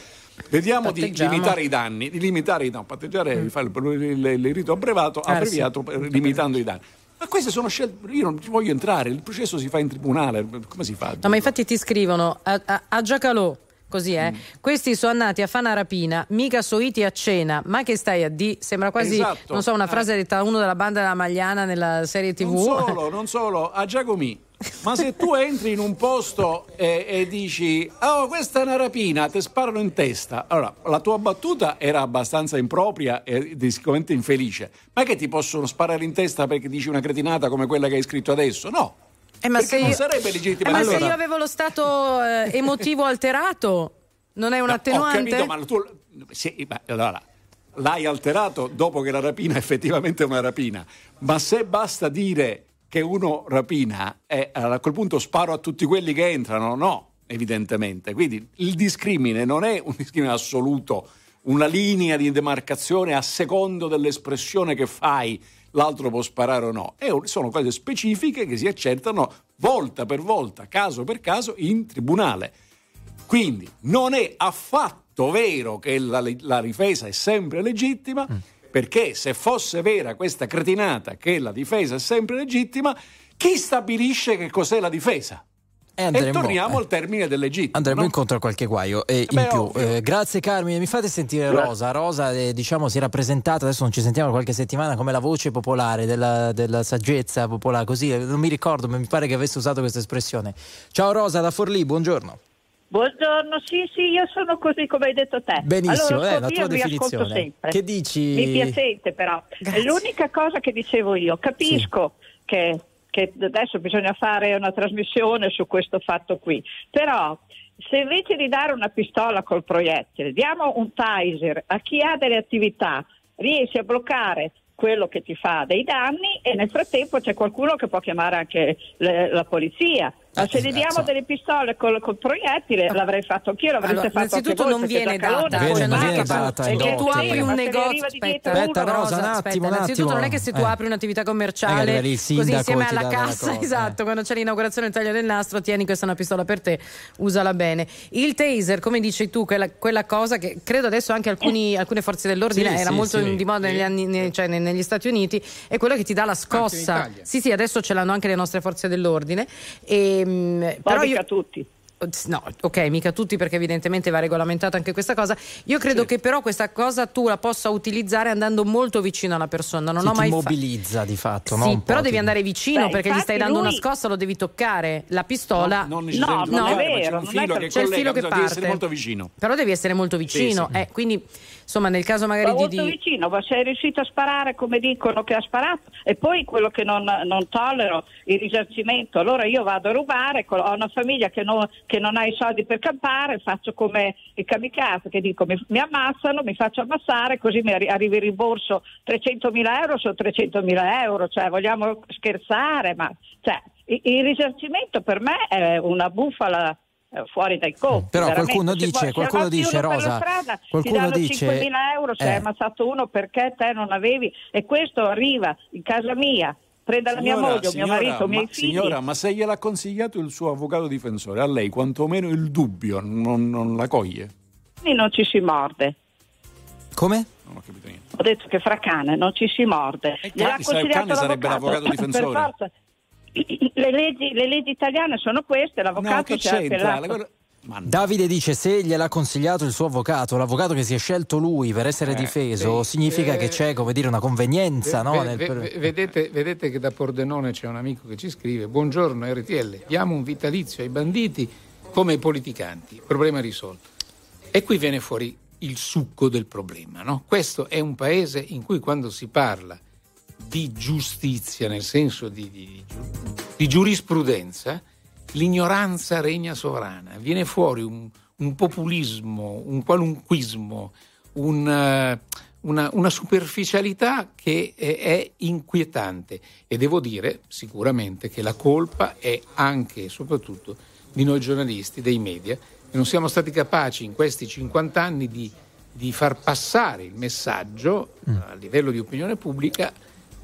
vediamo di limitare i danni, di limitare i danni, patteggiare, Mm. fare il, il- il rito abbreviato, Ah, abbreviato eh, limitando i danni. Ma queste sono scelte, io non ci voglio entrare, il processo si fa in tribunale, come si fa? No, ma infatti ti scrivono a, a, a Giacalò. Così Mm. eh. Questi sono andati a fare una rapina, mica soiti a cena, ma che stai a di? Sembra quasi, Esatto. non so, una Eh. frase detta da uno della banda della Magliana nella serie TV. Non solo, [LAUGHS] non solo, a Giacomi. Ma se tu entri in un posto e, e dici, oh, questa è una rapina, ti sparano in testa. Allora, la tua battuta era abbastanza impropria e sicuramente infelice. Ma che ti possono sparare in testa perché dici una cretinata come quella che hai scritto adesso? No. Eh, ma perché se non io- sarebbe legittima. Eh, ma se Allora- io avevo lo stato eh, emotivo alterato, non è un No, attenuante? Ho capito, ma tu sì, ma allora, l'hai alterato dopo che la rapina effettivamente è una rapina. Ma se basta dire che uno rapina e a quel punto sparo a tutti quelli che entrano, no, evidentemente. Quindi il discrimine non è un discrimine assoluto, una linea di demarcazione a secondo dell'espressione che fai, l'altro può sparare o no. Un- sono cose specifiche che si accertano volta per volta, caso per caso, in tribunale. Quindi non è affatto vero che la, la difesa è sempre legittima, perché se fosse vera questa cretinata che la difesa è sempre legittima, chi stabilisce che cos'è la difesa? E E, torniamo eh. al termine del legittimo. Andremo no? incontro a qualche guaio e in beh, più. Eh, grazie Carmine, mi fate sentire. Rosa. Rosa eh, diciamo si era presentata, adesso non ci sentiamo da qualche settimana come la voce popolare della, della saggezza popolare, così eh, non mi ricordo, ma mi pare che avesse usato questa espressione. Ciao Rosa da Forlì, buongiorno. Buongiorno, sì, sì, io sono così come hai detto te. Benissimo, allora, eh, la io tua definizione. sempre. Che dici? Mi piacete però. Grazie. L'unica cosa che dicevo io, capisco che, che adesso bisogna fare una trasmissione su questo fatto qui, però se invece di dare una pistola col proiettile diamo un taser a chi ha delle attività, riesci a bloccare quello che ti fa dei danni e nel frattempo c'è qualcuno che può chiamare anche le- la polizia. Ma se Eh, gli diamo delle pistole col, col proiettile, l'avrei fatto anch'io, l'avreste Allora, fatto innanzitutto non viene data, cioè, non viene che data e dote. tu tu apri un se ne negozio aspetta, Aspetta, uno, Rosa, un attimo, un innanzitutto non è che se tu Eh. apri un'attività commerciale così insieme alla cassa esatto quando c'è l'inaugurazione del taglio del nastro tieni questa è una pistola per te usala bene. Il taser come dici tu quella, quella cosa che credo adesso anche alcuni- alcune forze dell'ordine era molto di moda negli anni, ne- cioè ne- negli Stati Uniti è quello che ti dà la scossa. Sì sì adesso ce l'hanno anche le nostre forze dell'ordine e, Ma però mica io tutti. No, ok, mica tutti perché evidentemente va regolamentata anche questa cosa. Io credo che però questa cosa tu la possa utilizzare andando molto vicino alla persona. Non Sì, ho ti mai fa- mobilizza di fatto, Sì, no? Però ti- devi andare vicino Beh, perché gli stai dando una lui- scossa, lo devi toccare. La pistola non necessariamente No, non è toccare, ma c'è vero, un non è filo per- che c'è il collega, filo che bisogna essere parte. molto vicino. Però devi essere molto vicino. Sì, sì. eh, quindi, insomma, nel caso Ma magari di, molto vicino, ma sei riuscito a sparare come dicono che ha sparato e poi quello che non, non tollero il risarcimento. Allora io vado a rubare, ho una famiglia che non, che non ha i soldi per campare, faccio come i kamikaze che dico mi, mi ammazzano, mi faccio ammazzare, così mi arri- arriva il rimborso 300.000 euro su 300.000 euro, cioè vogliamo scherzare, ma cioè, il, il risarcimento per me è una bufala fuori dai conti. Però veramente. qualcuno dice- se qualcuno dice, Rosa, strada, qualcuno ti danno dice- 5.000 euro se eh. hai ammazzato uno perché te non avevi e questo arriva in casa mia, prende la mia Signora, moglie, o mio signora, marito, i miei ma, figli. signora, ma se gliel'ha consigliato il suo avvocato difensore, a lei quantomeno il dubbio non, non la coglie? Quindi non ci si morde. Come? Non ho capito niente. Ho detto che fra cane non ci si morde. E Gliel'ha chissà, il cane sarebbe l'avvocato [LAUGHS] difensore. Per forza. Le leggi, le leggi italiane sono queste, No, l'avvocato che si è c'entra? appellato. No. Davide dice se gliel'ha consigliato il suo avvocato, l'avvocato che si è scelto lui per essere Eh, difeso, sì. significa Eh, che c'è, come dire, una convenienza, Ve- no? ve- nel- ve- ve- vedete, vedete che da Pordenone c'è un amico che ci scrive: Buongiorno RTL, diamo un vitalizio ai banditi come ai politicanti. Problema risolto. E qui viene fuori il succo del problema. no? Questo è un paese in cui quando si parla di giustizia, nel senso di, di- di giurisprudenza, l'ignoranza regna sovrana. Viene fuori un, un populismo, un qualunquismo, un, eh, una, una superficialità che è, è inquietante. E devo dire sicuramente che la colpa è anche e soprattutto di noi giornalisti, dei media, che non siamo stati capaci in questi 50 anni di, di far passare il messaggio a livello di opinione pubblica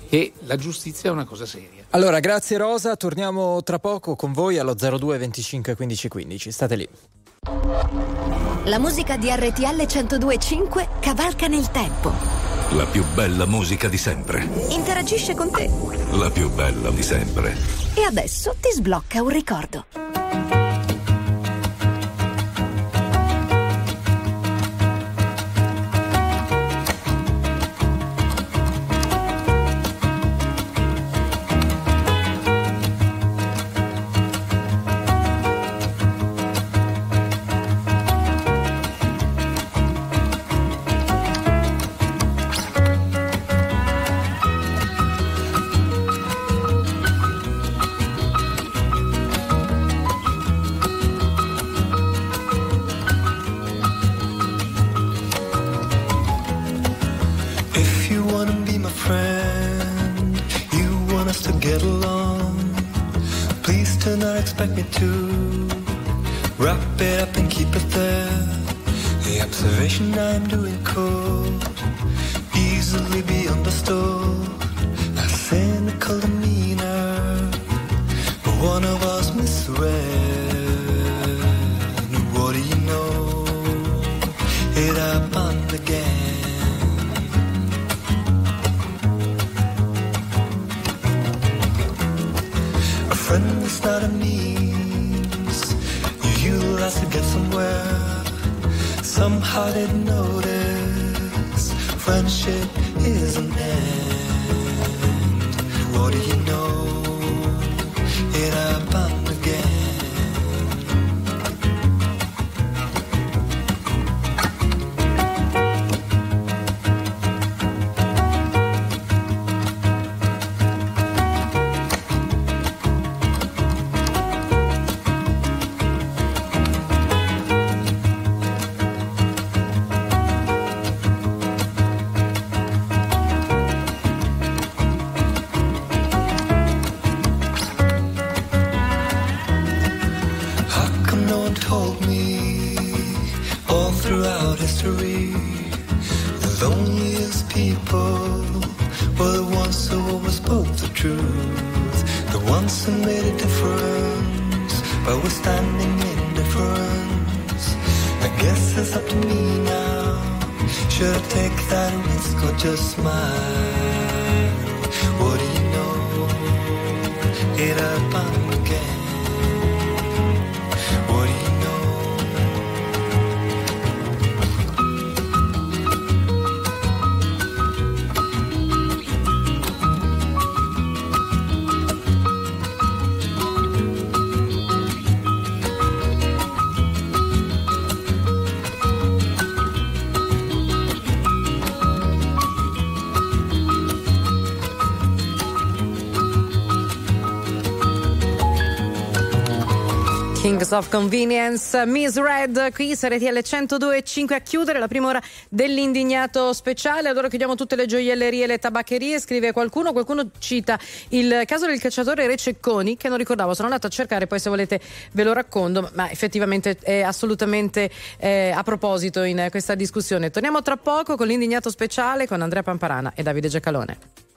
che la giustizia è una cosa seria. Allora, grazie Rosa, torniamo tra poco con voi allo 02 25 15 15. State lì. La musica di RTL 1025 cavalca nel tempo. La più bella musica di sempre. Interagisce con te. La più bella di sempre. E adesso ti sblocca un ricordo. It happened again. A friend not a means you to get somewhere. Somehow didn't notice Kings of Convenience, Miss Red, qui su RTL 102.5 a chiudere la prima ora dell'indignato speciale. Allora chiudiamo tutte le gioiellerie e le tabaccherie, scrive qualcuno, qualcuno cita il caso del cacciatore Rececconi, che non ricordavo, sono andato a cercare, poi se volete ve lo racconto, ma effettivamente è assolutamente eh, a proposito in questa discussione. Torniamo tra poco con l'indignato speciale con Andrea Pamparana e Davide Giacalone.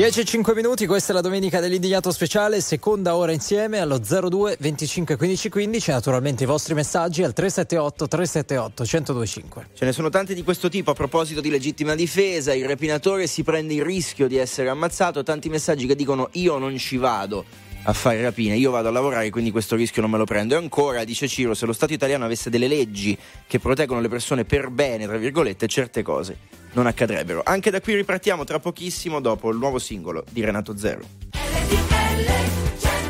10 e 5 minuti, questa è la domenica dell'indignato speciale, seconda ora insieme allo 02 25 15 15, naturalmente i vostri messaggi al 378 378 1025. Ce ne sono tanti di questo tipo a proposito di legittima difesa, il rapinatore si prende il rischio di essere ammazzato, tanti messaggi che dicono io non ci vado a fare rapine, io vado a lavorare quindi questo rischio non me lo prendo. E ancora, dice Ciro, se lo Stato italiano avesse delle leggi che proteggono le persone per bene, tra virgolette, certe cose non accadrebbero. Anche da qui ripartiamo tra pochissimo dopo il nuovo singolo di Renato Zero. Dove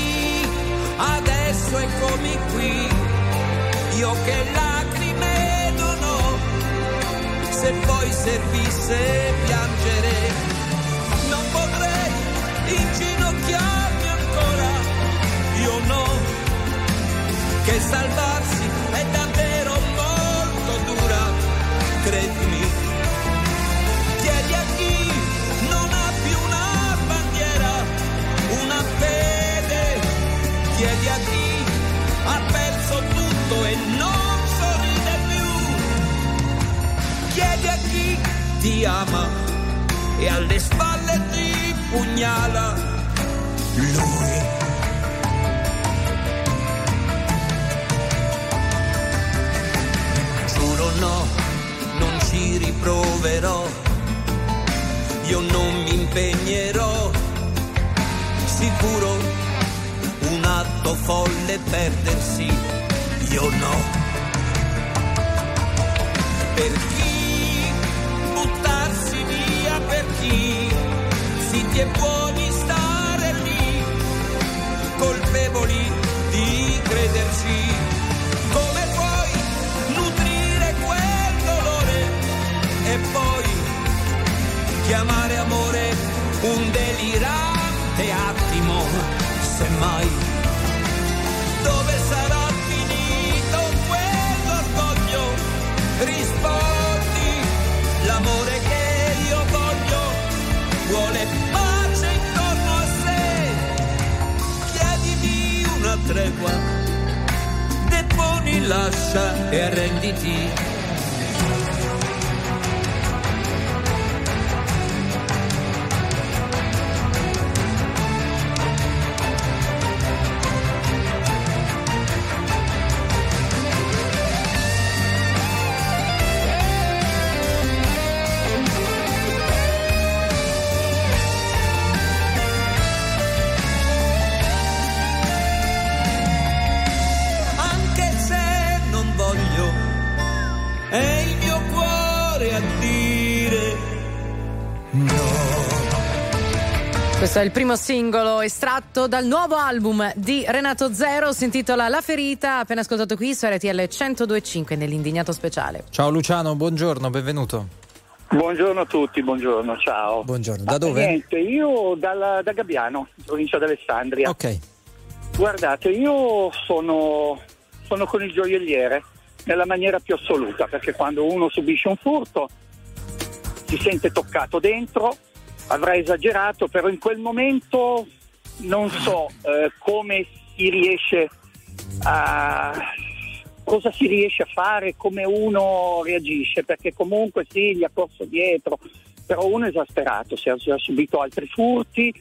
adesso eccomi qui, io che lacrime non ho, se poi servisse piangere, non potrei inginocchiarmi ancora, io no, che salvarsi ti ama e alle spalle ti pugnala lui. Giuro no, non ci riproverò, io non mi impegnerò sicuro un atto folle perdersi, io no. Zitti e buoni stare lì, colpevoli di crederci. Come puoi nutrire quel dolore e poi chiamare amore un delirante attimo, semmai. Tregua, deponi, lascia e arrenditi. Questo è il primo singolo estratto dal nuovo album di Renato Zero, si intitola La ferita, appena ascoltato qui su RTL 1025 nell'indignato speciale. Ciao Luciano, buongiorno, benvenuto. Buongiorno a tutti, buongiorno, ciao. Buongiorno, da Ah, dove? Niente, io dalla- da Gabbiano, provincia d'Alessandria. Ok. Guardate, io sono, sono con il gioielliere nella maniera più assoluta, perché quando uno subisce un furto si sente toccato dentro, avrà esagerato, però in quel momento non so eh, come si riesce a cosa si riesce a fare, come uno reagisce, perché comunque sì, gli ha corso dietro, però uno è esasperato, si è, si è subito altri furti,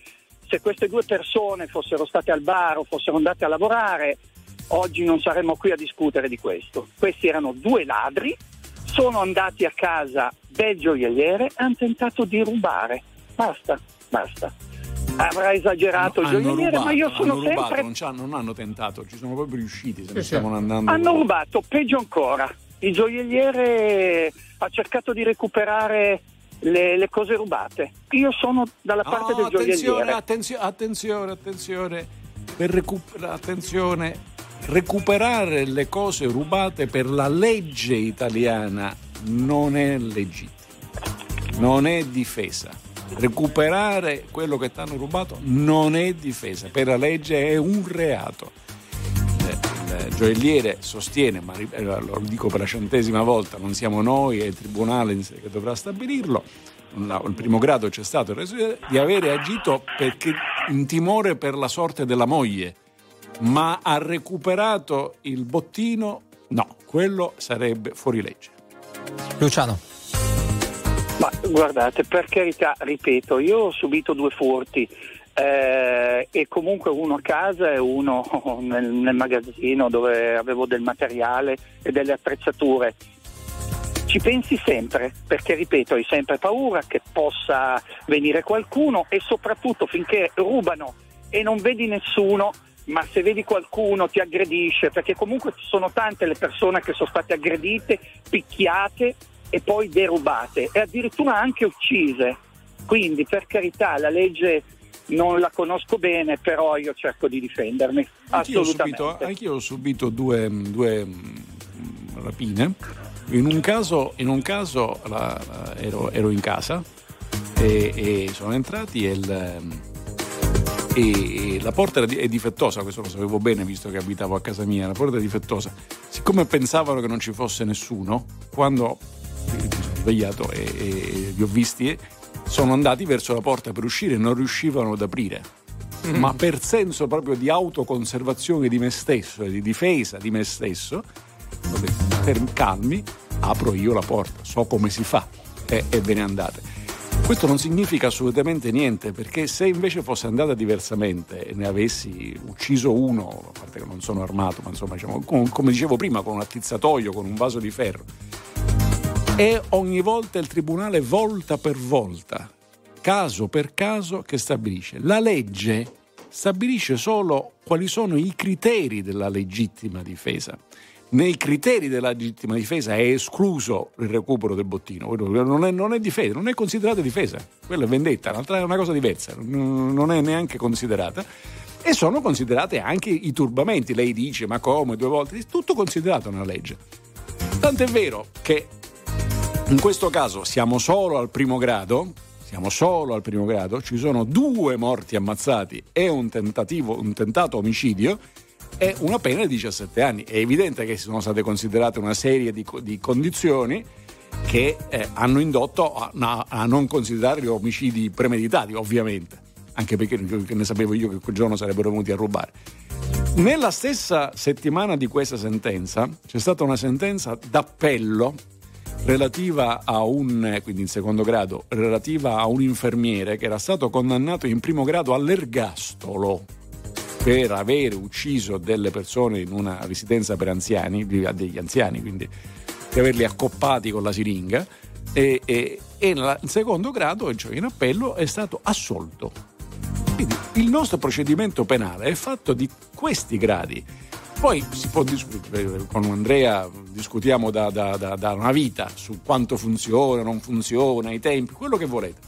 se queste due persone fossero state al bar o fossero andate a lavorare, oggi non saremmo qui a discutere di questo. Questi erano due ladri, sono andati a casa del gioielliere e hanno tentato di rubare. Basta, basta. Avrà esagerato il gioielliere, ma io sono hanno rubato, sempre non, ci hanno, non hanno tentato, ci sono proprio riusciti, se ne sì. stavano andando. Hanno rubato, peggio ancora. Il gioielliere ha cercato di recuperare le, le cose rubate. Io sono dalla parte Ah, del attenzione, gioielliere. attenzione, attenzione, attenzione, per recuperare, attenzione, recuperare le cose rubate per la legge italiana non è legittimo, non è difesa. Recuperare quello che ti hanno rubato non è difesa, per la legge è un reato. Eh, Il gioielliere sostiene, ma eh, lo dico per la centesima volta, non siamo noi, è il tribunale che dovrà stabilirlo. Il primo grado c'è stato il di avere agito perché in timore per la sorte della moglie, ma ha recuperato il bottino? No, quello sarebbe fuori legge. Luciano. Ma guardate, per carità, ripeto, io ho subito due furti. eh, e comunque uno a casa e uno [LAUGHS] nel, nel magazzino dove avevo del materiale e delle attrezzature. Ci pensi sempre, perché ripeto, hai sempre paura che possa venire qualcuno e soprattutto finché rubano e non vedi nessuno, ma se vedi qualcuno ti aggredisce, perché comunque sono tante le persone che sono state aggredite, picchiate e poi derubate e addirittura anche uccise. Quindi per carità la legge non la conosco bene, però io cerco di difendermi. Anch'io ho Assolutamente. subito, anch'io ho subito due, due, mm, rapine. In un caso, in un caso la- la- ero, ero in casa e, e sono entrati e, il- e- la porta è difettosa, questo lo sapevo bene visto che abitavo a casa mia, la porta è difettosa. Siccome pensavano che non ci fosse nessuno, quando svegliato e, e li ho visti, sono andati verso la porta per uscire e non riuscivano ad aprire. Ma per senso proprio di autoconservazione di me stesso e di difesa di me stesso, ho detto, per calmi, apro io la porta, so come si fa. E, e ve ne andate. Questo non significa assolutamente niente, perché se invece fosse andata diversamente e ne avessi ucciso uno, a parte che non sono armato, ma insomma, diciamo, con- come dicevo prima, con un attizzatoio, con un vaso di ferro, e ogni volta il tribunale volta per volta, caso per caso, che stabilisce. La legge stabilisce solo quali sono i criteri della legittima difesa. Nei criteri della legittima difesa è escluso il recupero del bottino, non è, non è difesa, non è considerata difesa, quella è vendetta, l'altra è una cosa diversa, non è neanche considerata. E sono considerate anche i turbamenti. Lei dice, ma come due volte? Tutto considerato nella legge. Tant'è vero che in questo caso siamo solo al primo grado, siamo solo al primo grado, ci sono due morti ammazzati e un un tentato omicidio e una pena di 17 anni. È evidente che sono state considerate una serie di, di condizioni che eh, hanno indotto a, a- non considerare gli omicidi premeditati, ovviamente, anche perché ne sapevo io che quel giorno sarebbero venuti a rubare. Nella stessa settimana di questa sentenza c'è stata una sentenza d'appello relativa a un, quindi in secondo grado, relativa a un infermiere che era stato condannato in primo grado all'ergastolo per aver ucciso delle persone in una residenza per anziani, degli anziani, quindi di averli accoppati con la siringa, e, e- e in secondo grado, cioè in appello, è stato assolto. Quindi il nostro procedimento penale è fatto di questi gradi. Poi si può discutere, con Andrea discutiamo da, da- da- da una vita su quanto funziona, non funziona, i tempi, quello che volete.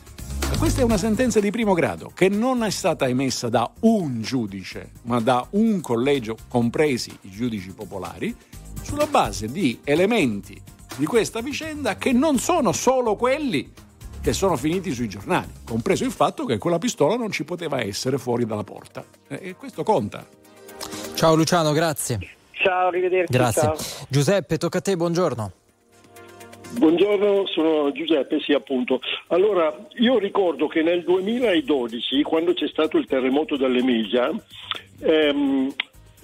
Ma questa è una sentenza di primo grado che non è stata emessa da un giudice, ma da un collegio, compresi i giudici popolari, sulla base di elementi di questa vicenda che non sono solo quelli che sono finiti sui giornali, compreso il fatto che quella pistola non ci poteva essere fuori dalla porta. E questo conta. Ciao Luciano, grazie. Ciao, arrivederci. Grazie. ciao. Giuseppe, tocca a te, buongiorno. Buongiorno, sono Giuseppe, sì appunto. Allora, io ricordo che nel 2012, quando c'è stato il terremoto dell'Emilia, ehm,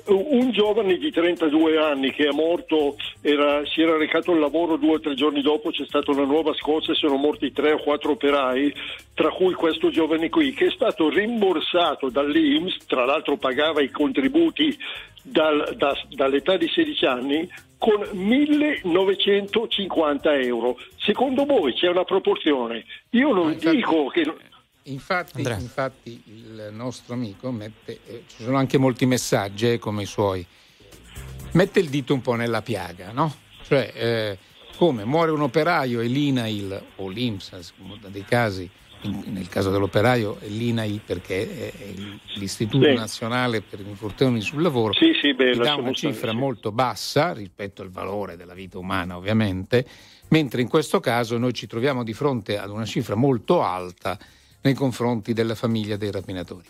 un giovane di 32 anni che è morto, era- si era recato al lavoro due o tre giorni dopo, c'è stata una nuova scossa e sono morti tre o quattro operai, tra cui questo giovane qui, che è stato rimborsato dall'Inps, tra l'altro pagava i contributi dal- da- dall'età di 16 anni, con 1950 euro. Secondo voi c'è una proporzione? Io non dico che... Infatti, infatti il nostro amico mette, eh, ci sono anche molti messaggi eh, come i suoi, mette il dito un po' nella piaga, no? Cioè, eh, come muore un operaio e l'INAIL o seconda dei casi, in- nel caso dell'operaio è l'INAIL perché è, è l'Istituto Sì. Nazionale per gli infortuni sul lavoro, Sì, sì, beh, dà una cifra sì. molto bassa rispetto al valore della vita umana ovviamente, mentre in questo caso noi ci troviamo di fronte ad una cifra molto alta nei confronti della famiglia dei rapinatori.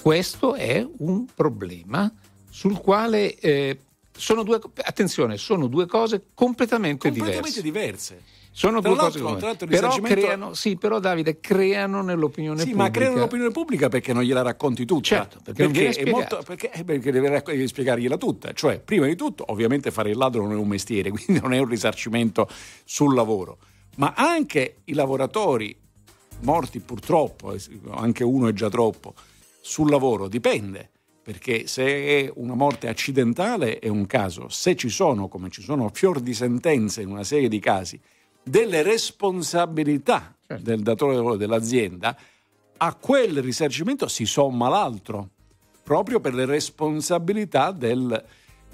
Questo è un problema sul quale eh, sono due, attenzione, sono due cose completamente, Completamente diverse. diverse. Sono Tra due cose il però creano, sì, però Davide, creano nell'opinione Sì, pubblica. ma creano l'opinione pubblica perché non gliela racconti tutta. Certo, perché spiegata. molto, perché, eh, perché devi spiegargliela tutta. Cioè, prima di tutto, ovviamente fare il ladro non è un mestiere, [LAUGHS] quindi non è un risarcimento sul lavoro. Ma anche i lavoratori morti purtroppo, eh, anche uno è già troppo, sul lavoro dipende. Perché se è una morte accidentale è un caso, se ci sono, come ci sono fior di sentenze in una serie di casi, delle responsabilità Certo. del datore di lavoro dell'azienda, a quel risarcimento si somma l'altro, proprio per le responsabilità del,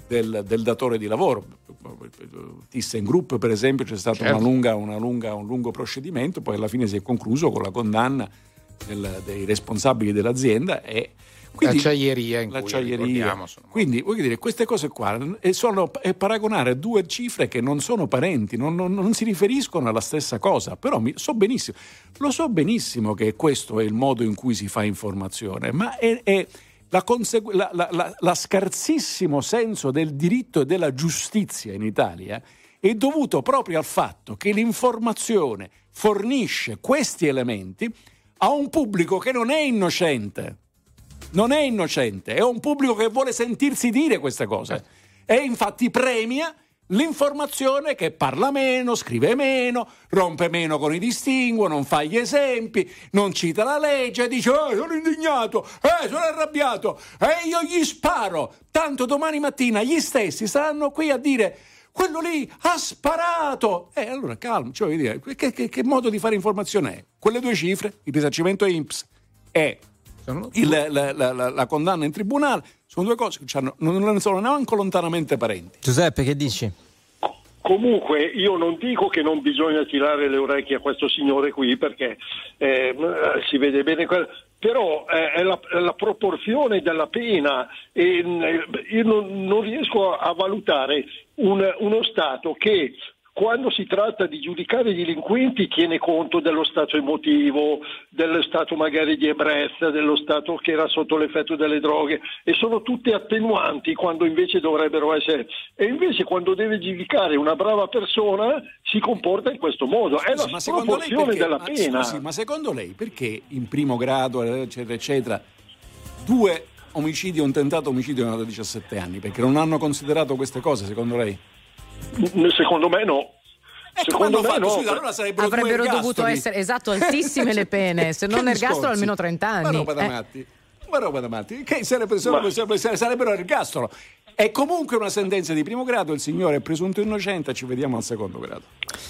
del- del datore di lavoro. ThyssenKrupp, per esempio, c'è stato Certo. una lunga- una lunga- un lungo procedimento, poi alla fine si è concluso con la condanna del- dei responsabili dell'azienda e quindi- L'acciaieria in cui, l'acciaieria. ricordiamo, sono Quindi, voglio dire, queste cose qua eh, sono è paragonare due cifre che non sono parenti, non, non- non si riferiscono alla stessa cosa, però mi- so benissimo, lo so benissimo che questo è il modo in cui si fa informazione, ma è, è la, consegu- la- la- la- scarsissimo senso del diritto e della giustizia in Italia è dovuto proprio al fatto che l'informazione fornisce questi elementi a un pubblico che non è innocente non è innocente, è un pubblico che vuole sentirsi dire queste cose. E infatti premia l'informazione che parla meno, scrive meno, rompe meno con i distinguo, non fa gli esempi, non cita la legge, dice eh, sono indignato, eh, sono arrabbiato, e io gli sparo. Tanto domani mattina gli stessi saranno qui a dire quello lì ha sparato. E allora calmo, cioè, dire, che, che- che modo di fare informazione è? Quelle due cifre, il risarcimento INPS e il- la, la- la- la condanna in tribunale, sono due cose che non sono neanche lontanamente parenti. Giuseppe, che dici? Comunque io non dico che non bisogna tirare le orecchie a questo signore qui perché eh, si vede bene quello. Però eh, è, la, è la proporzione della pena e mh, io non, non riesco a, a valutare un- uno Stato che quando si tratta di giudicare i delinquenti tiene conto dello stato emotivo, dello stato magari di ebbrezza, dello stato che era sotto l'effetto delle droghe e sono tutte attenuanti quando invece dovrebbero essere. E invece quando deve giudicare una brava persona si comporta in questo modo. È la ma proporzione perché- della ma pena. scusi, ma secondo lei perché in primo grado, eccetera, eccetera, due omicidi un tentato omicidio da 17 anni? Perché non hanno considerato queste cose, secondo lei? Secondo me no. Secondo hanno me fatto? no. Scusa, allora sarebbero Avrebbero dovuto essere, esatto, altissime le pene, se non ergastolo almeno 30 Ma anni. roba da Eh. matti. Ma roba da matti. Che sarebbe- sarebbe- sarebbe- sarebbero ergastolo. È comunque una sentenza di primo grado, il signore è presunto innocente, ci vediamo al secondo grado.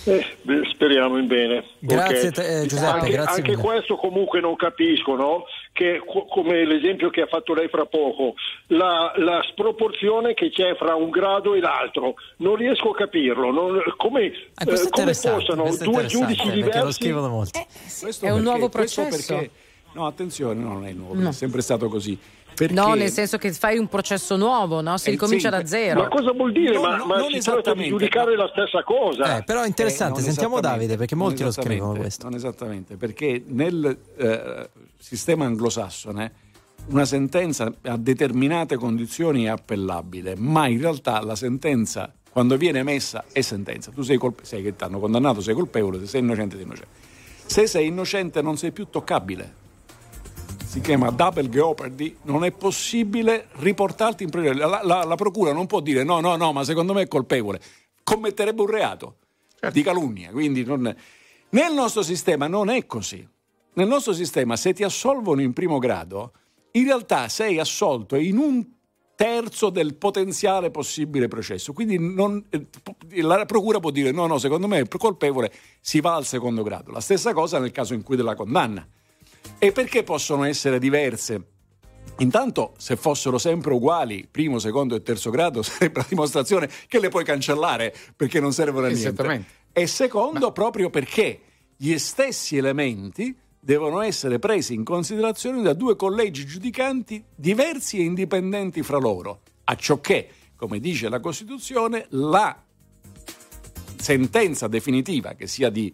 Eh, speriamo in bene. Grazie Ok. te- eh, Giuseppe, anche, grazie anche mille. questo comunque non capisco, no? Che co- come l'esempio che ha fatto lei fra poco, la, la sproporzione che c'è fra un grado e l'altro, non riesco a capirlo. non- come, è eh, come possano due giudici perché lo diversi scrivono molti. Questo È un perché- nuovo processo? perché- no, attenzione, no, non è nuovo, No. è sempre stato così. Perché- No, nel senso che fai un processo nuovo, no? Si Eh, ricomincia sì, da zero. Ma cosa vuol dire? No, ma no, ma non si tratta di esattamente, giudicare la stessa cosa. Eh, però è interessante, Eh, sentiamo Davide perché molti lo scrivono questo. Non esattamente, perché nel eh, sistema anglosassone una sentenza a determinate condizioni è appellabile, ma in realtà la sentenza quando viene emessa è sentenza. Tu sei, colpe- sei che ti hanno condannato, sei colpevole, se sei innocente sei innocente. Se sei innocente non sei più toccabile. Si chiama double jeopardy, non è possibile riportarti in prigione. La, la- la procura non può dire no, no, no, ma secondo me è colpevole. Commetterebbe un reato di calunnia. Quindi non- Nel nostro sistema non è così. Nel nostro sistema, se ti assolvono in primo grado, in realtà sei assolto in un terzo del potenziale possibile processo. Quindi non- eh, la procura può dire no, no, secondo me è colpevole, si va al secondo grado. La stessa cosa nel caso in cui della condanna. E perché possono essere diverse? Intanto, se fossero sempre uguali, primo, secondo e terzo grado, [LAUGHS] sarebbe la dimostrazione che le puoi cancellare perché non servono a niente. Esattamente. E secondo, proprio perché gli stessi elementi devono essere presi in considerazione da due collegi giudicanti diversi e indipendenti fra loro, a ciò che, come dice la Costituzione, la sentenza definitiva, che sia di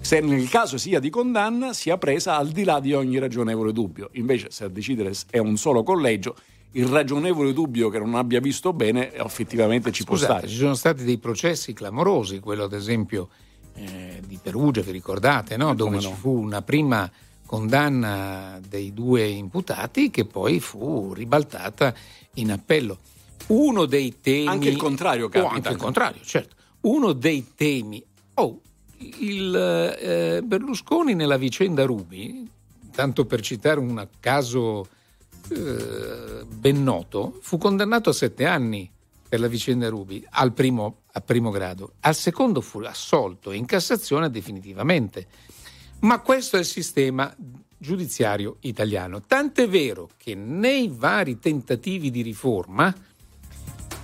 se nel caso sia di condanna, sia presa al di là di ogni ragionevole dubbio. Invece, se a decidere è un solo collegio, il ragionevole dubbio che non abbia visto bene effettivamente ci può Scusate, stare. ci sono stati dei processi clamorosi, quello ad esempio eh, di Perugia, vi ricordate, no? dove come ci no. fu una prima condanna dei due imputati che poi fu ribaltata in appello. Uno dei temi... Anche il contrario Oh, capita. anche il contrario, certo. Uno dei temi... Oh, il eh, Berlusconi nella vicenda Rubi, tanto per citare un caso eh, ben noto, fu condannato a sette anni per la vicenda Rubi al primo, a primo grado, al secondo fu assolto in Cassazione definitivamente. Ma questo è il sistema giudiziario italiano. Tant'è vero che nei vari tentativi di riforma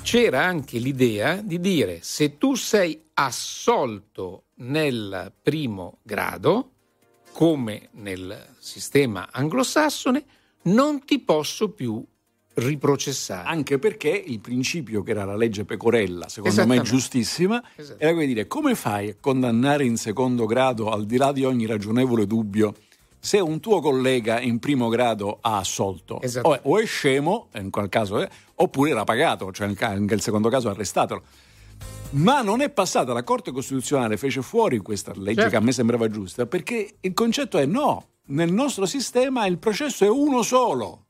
c'era anche l'idea di dire se tu sei assolto nel primo grado, come nel sistema anglosassone, non ti posso più riprocessare. Anche perché il principio che era la legge Pecorella, secondo me giustissima, Esatto. era quello di dire come fai a condannare in secondo grado, al di là di ogni ragionevole dubbio, se un tuo collega in primo grado ha assolto, Esatto. o, o è scemo, in quel caso, è, oppure l'ha pagato, cioè ca- nel secondo caso arrestatelo. Ma non è passata, la Corte Costituzionale fece fuori questa legge Certo. che a me sembrava giusta, perché il concetto è no, nel nostro sistema il processo è uno solo,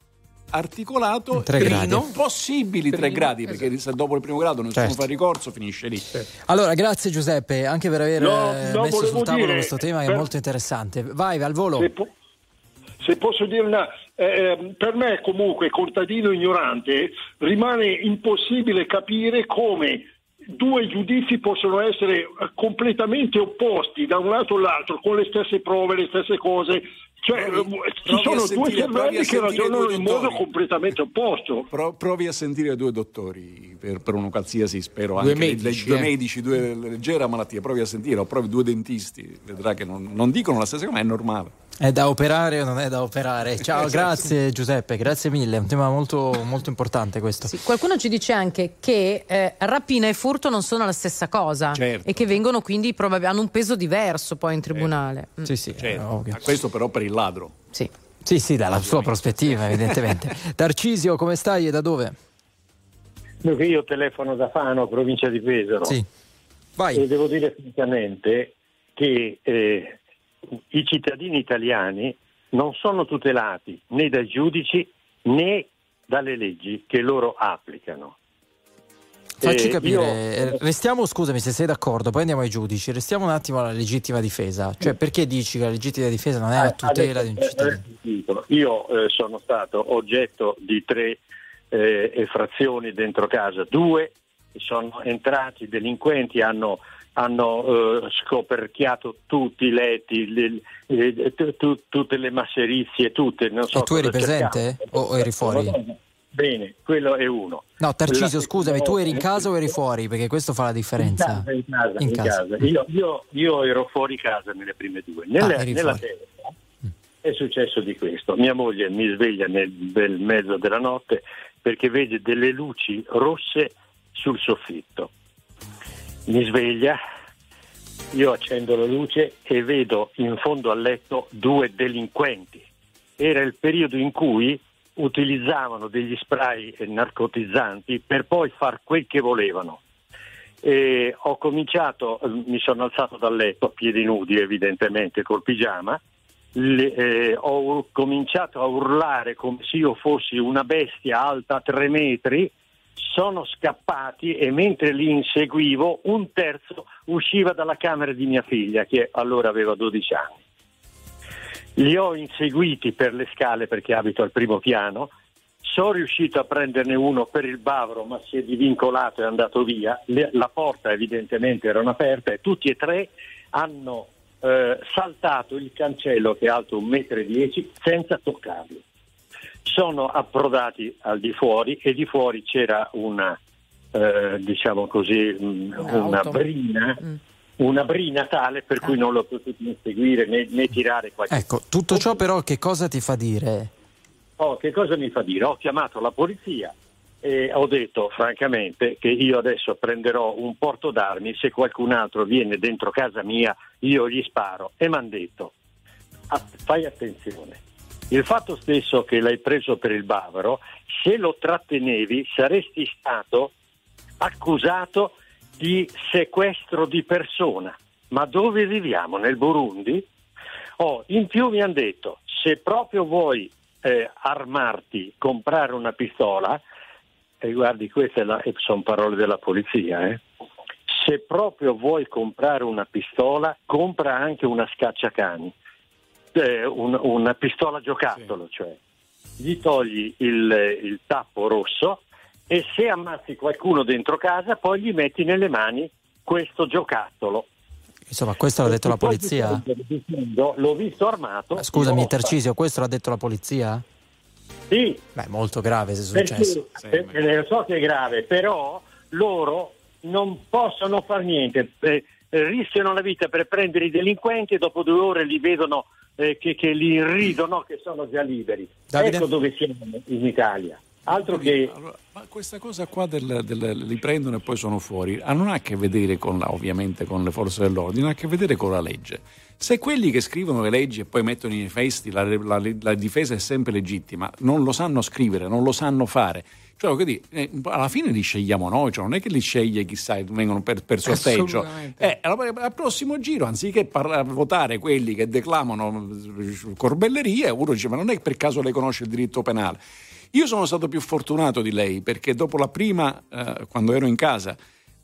articolato In tre gradi. possibili tre gradi, perché se dopo il primo grado nessuno Certo. fa ricorso finisce lì. Allora, grazie Giuseppe anche per aver No, eh, no, messo sul tavolo dire, questo tema che è per- molto interessante. Vai al volo. Se, po- se posso dire una... eh, per me comunque, contadino ignorante, rimane impossibile capire come due giudizi possono essere eh, completamente opposti da un lato all'altro, con le stesse prove, le stesse cose. Cioè, Provi- eh, ci sono due sentire- a cervelli che ragionano due in modo completamente opposto. Pro- provi a sentire due dottori per, per uno qualsiasi, spero, Due anche medici, le- due eh. medici, due leggera malattia, provi a sentire, o provi due dentisti, vedrà che non, non dicono la stessa cosa, ma è normale. È da operare o non è da operare? [LAUGHS] Ciao, grazie Giuseppe, grazie mille. È un tema molto, molto importante questo. Sì, qualcuno ci dice anche che eh, rapina e furto non sono la stessa cosa Certo. e che vengono quindi probab- hanno un peso diverso poi in tribunale. Mm. Sì, sì, Certo, questo però per il ladro. Sì. Sì, sì, dalla sua prospettiva, evidentemente. [LAUGHS] Tarcisio, come stai e da dove? Dunque, Io telefono da Fano, provincia di Pesaro. Sì. Vai. E devo dire francamente che eh, i cittadini italiani non sono tutelati né dai giudici né dalle leggi che loro applicano. Facci Eh, capire, io- eh, restiamo, scusami se sei d'accordo, poi andiamo ai giudici, restiamo un attimo alla legittima difesa. Cioè, perché dici che la legittima difesa non è a tutela di un cittadino? Io eh, sono stato oggetto di tre eh, effrazioni dentro casa. Due sono entrati delinquenti, hanno, hanno eh, scoperchiato tutti i letti, le- le- tu- tutte le masserizie, tutte. Non so E tu eri presente o eri fuori? Bene, quello è uno. No, Tarcisio, scusami, tu eri in casa o eri fuori? Perché questo fa la differenza. In casa, in casa, in casa. Io, io- io ero fuori casa nelle prime due. Nella, Ah, nella terza è successo di questo. Mia moglie mi sveglia nel bel mezzo della notte perché vede delle luci rosse sul soffitto. Mi sveglia, io accendo la luce e vedo in fondo al letto due delinquenti. Era il periodo in cui utilizzavano degli spray narcotizzanti per poi far quel che volevano. E ho cominciato, mi sono alzato dal letto a piedi nudi evidentemente col pigiama, le- eh, ho cominciato a urlare come se io fossi una bestia alta tre metri, sono scappati e mentre li inseguivo un terzo usciva dalla camera di mia figlia che allora aveva 12 anni. Li ho inseguiti per le scale perché abito al primo piano, sono riuscito a prenderne uno per il bavero ma si è divincolato e è andato via, la porta evidentemente era aperta e tutti e tre hanno eh, saltato il cancello che è alto 1,10 m senza toccarlo. Sono approdati al di fuori e di fuori c'era una, eh, diciamo così, mh, una brina, una brina tale per cui non l'ho potuto inseguire né, né tirare qualche Ecco, tutto ciò però che cosa ti fa dire? Oh, che cosa mi fa dire? Ho chiamato la polizia e ho detto francamente che io adesso prenderò un porto d'armi, se qualcun altro viene dentro casa mia io gli sparo e mi hanno detto "Ah, fai attenzione. Il fatto stesso che l'hai preso per il bavero, se lo trattenevi saresti stato accusato di sequestro di persona. Ma dove viviamo? Nel Burundi? Oh, in più mi hanno detto, se proprio vuoi eh, armarti, comprare una pistola, e guardi, queste sono parole della polizia, eh. se proprio vuoi comprare una pistola, compra anche una scacciacani, eh, un- una pistola giocattolo, cioè gli togli il, il tappo rosso e se ammazzi qualcuno dentro casa poi gli metti nelle mani questo giocattolo. Insomma, questo l'ha detto la polizia? L'ho visto armato. Scusami, l'ho Tarcisio, questo l'ha detto la polizia? Sì. Beh, molto grave se è successo. Perché, perché lo so che è grave, però loro non possono fare niente, eh, rischiano la vita per prendere i delinquenti e dopo due ore li vedono eh, che, che li irridono che sono già liberi. Davide? Ecco dove siamo in Italia. Altro che Allora, ma questa cosa qua del, del- li prendono e poi sono fuori ah, non ha a che vedere con la, ovviamente con le forze dell'ordine, ha a che vedere con la legge. Se quelli che scrivono le leggi e poi mettono i festi, la, la- la difesa è sempre legittima, non lo sanno scrivere, non lo sanno fare. Cioè, dire, eh, alla fine li scegliamo noi, cioè non è che li sceglie chissà, vengono per, per sorteggio. Eh, allora, al prossimo giro, anziché parla- votare quelli che declamano eh, corbellerie, uno dice: Ma non è per caso lei conosce il diritto penale? Io sono stato più fortunato di lei perché dopo la prima, eh, quando ero in casa,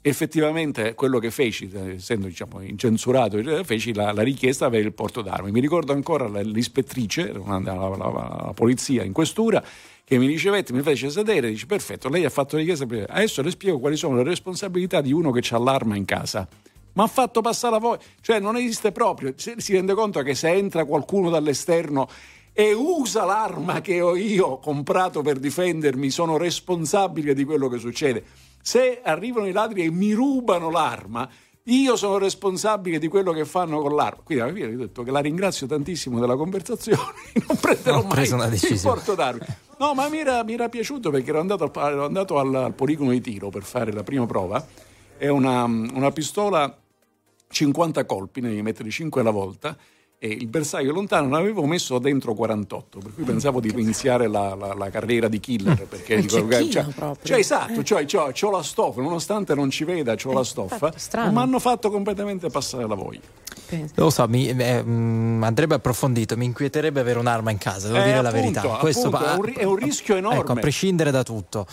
effettivamente quello che feci, eh, essendo diciamo, incensurato, eh, feci la, la richiesta per il porto d'armi. Mi ricordo ancora la- l'ispettrice, la, la- la- la polizia in questura, che mi ricevette, mi fece sedere, dice perfetto, lei ha fatto la richiesta, per- adesso le spiego quali sono le responsabilità di uno che ha l'arma in casa. Ma ha fatto passare a voi, cioè non esiste proprio, si rende conto che se entra qualcuno dall'esterno e usa l'arma che ho io comprato per difendermi, sono responsabile di quello che succede. Se arrivano i ladri e mi rubano l'arma, io sono responsabile di quello che fanno con l'arma. Quindi alla fine ho detto che la ringrazio tantissimo della conversazione, [LAUGHS] non prenderò Ho mai il porto d'armi. No, ma mi era, mi era piaciuto perché ero andato, al, ero andato al, al poligono di tiro per fare la prima prova. È una, una pistola 50 colpi, ne devi mettere 5 alla volta. E il bersaglio lontano ne avevo messo dentro 48, per cui pensavo di iniziare la, la- la carriera di killer. [LAUGHS] Perché Il dico, cioè, proprio. cioè, esatto, cioè, c'ho, c'ho la stoffa, nonostante non ci veda, c'ho la stoffa. strano. Ma mi hanno fatto completamente passare la voglia. Lo so, mi, eh, mm, andrebbe approfondito, mi inquieterebbe avere un'arma in casa, devo Eh, dire la appunto, verità. appunto, pa- è un è un rischio enorme. Ecco, a prescindere da tutto.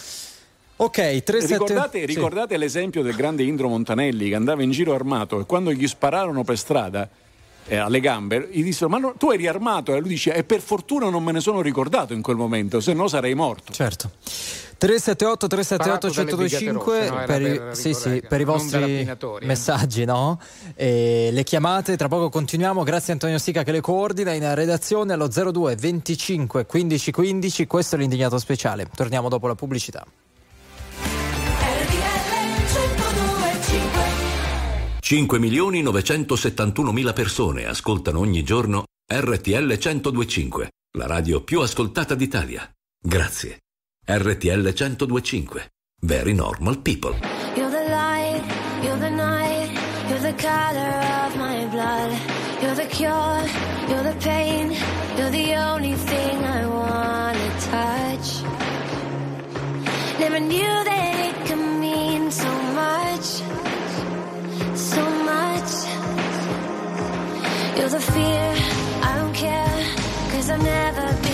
Ok, 3 Ricordate, ricordate l'esempio del grande Indro Montanelli che andava in giro armato e quando gli spararono per strada eh, alle gambe, gli dissero: Ma no, tu eri armato? E lui dice: E per fortuna non me ne sono ricordato in quel momento, se no sarei morto. Certo. 378 378 Sparato dalle Brigate 1025 Rosse, no? Era per, i- per sì, sì, per i vostri eh. messaggi, no? E le chiamate, tra poco continuiamo. Grazie a Antonio Sica che le coordina in redazione allo 02 25 15 15. Questo è l'indignato speciale. Torniamo dopo la pubblicità. 5 milioni 971 mila persone ascoltano ogni giorno RTL 1025, la radio più ascoltata d'Italia. Grazie. RTL 1025. Very normal people. You're the light, you're the night, you're the color of my blood. You're the cure, you're the pain, you're the only thing I wanna touch. Never knew that it could fear, I don't care, cause I've never been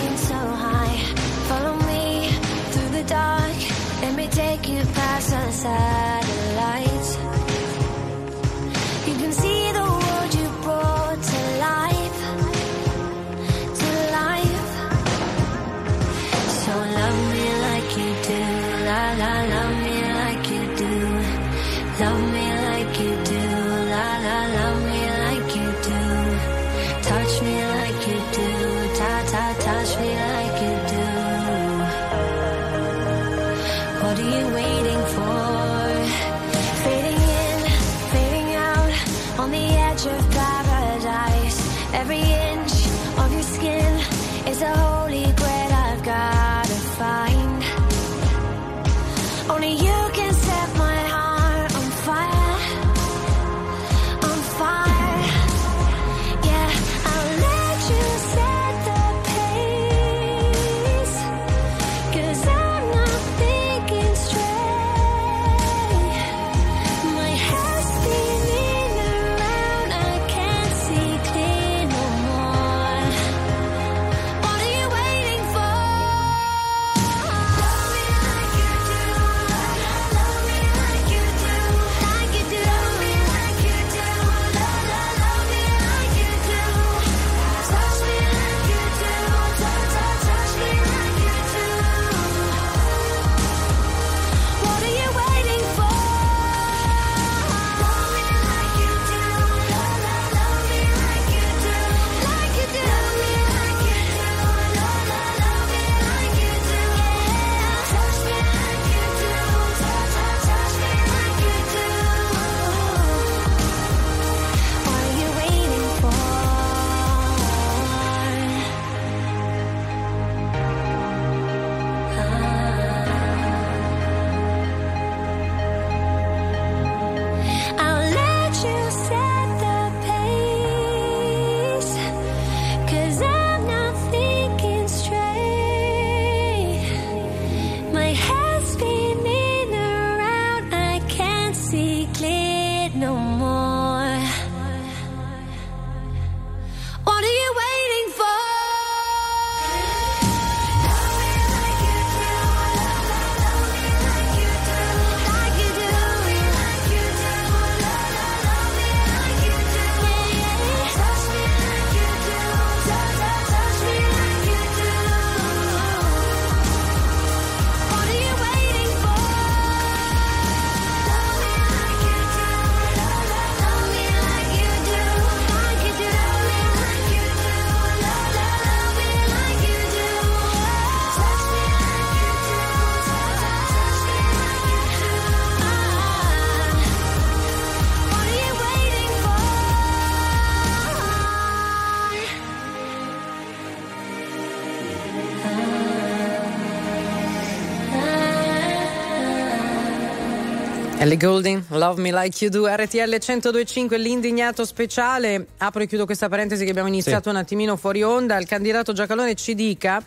Ellie Goulding, Love Me Like You Do, RTL 1025, l'indignato speciale. Apro e chiudo questa parentesi che abbiamo iniziato Sì. un attimino fuori onda. Il candidato Giacalone ci dica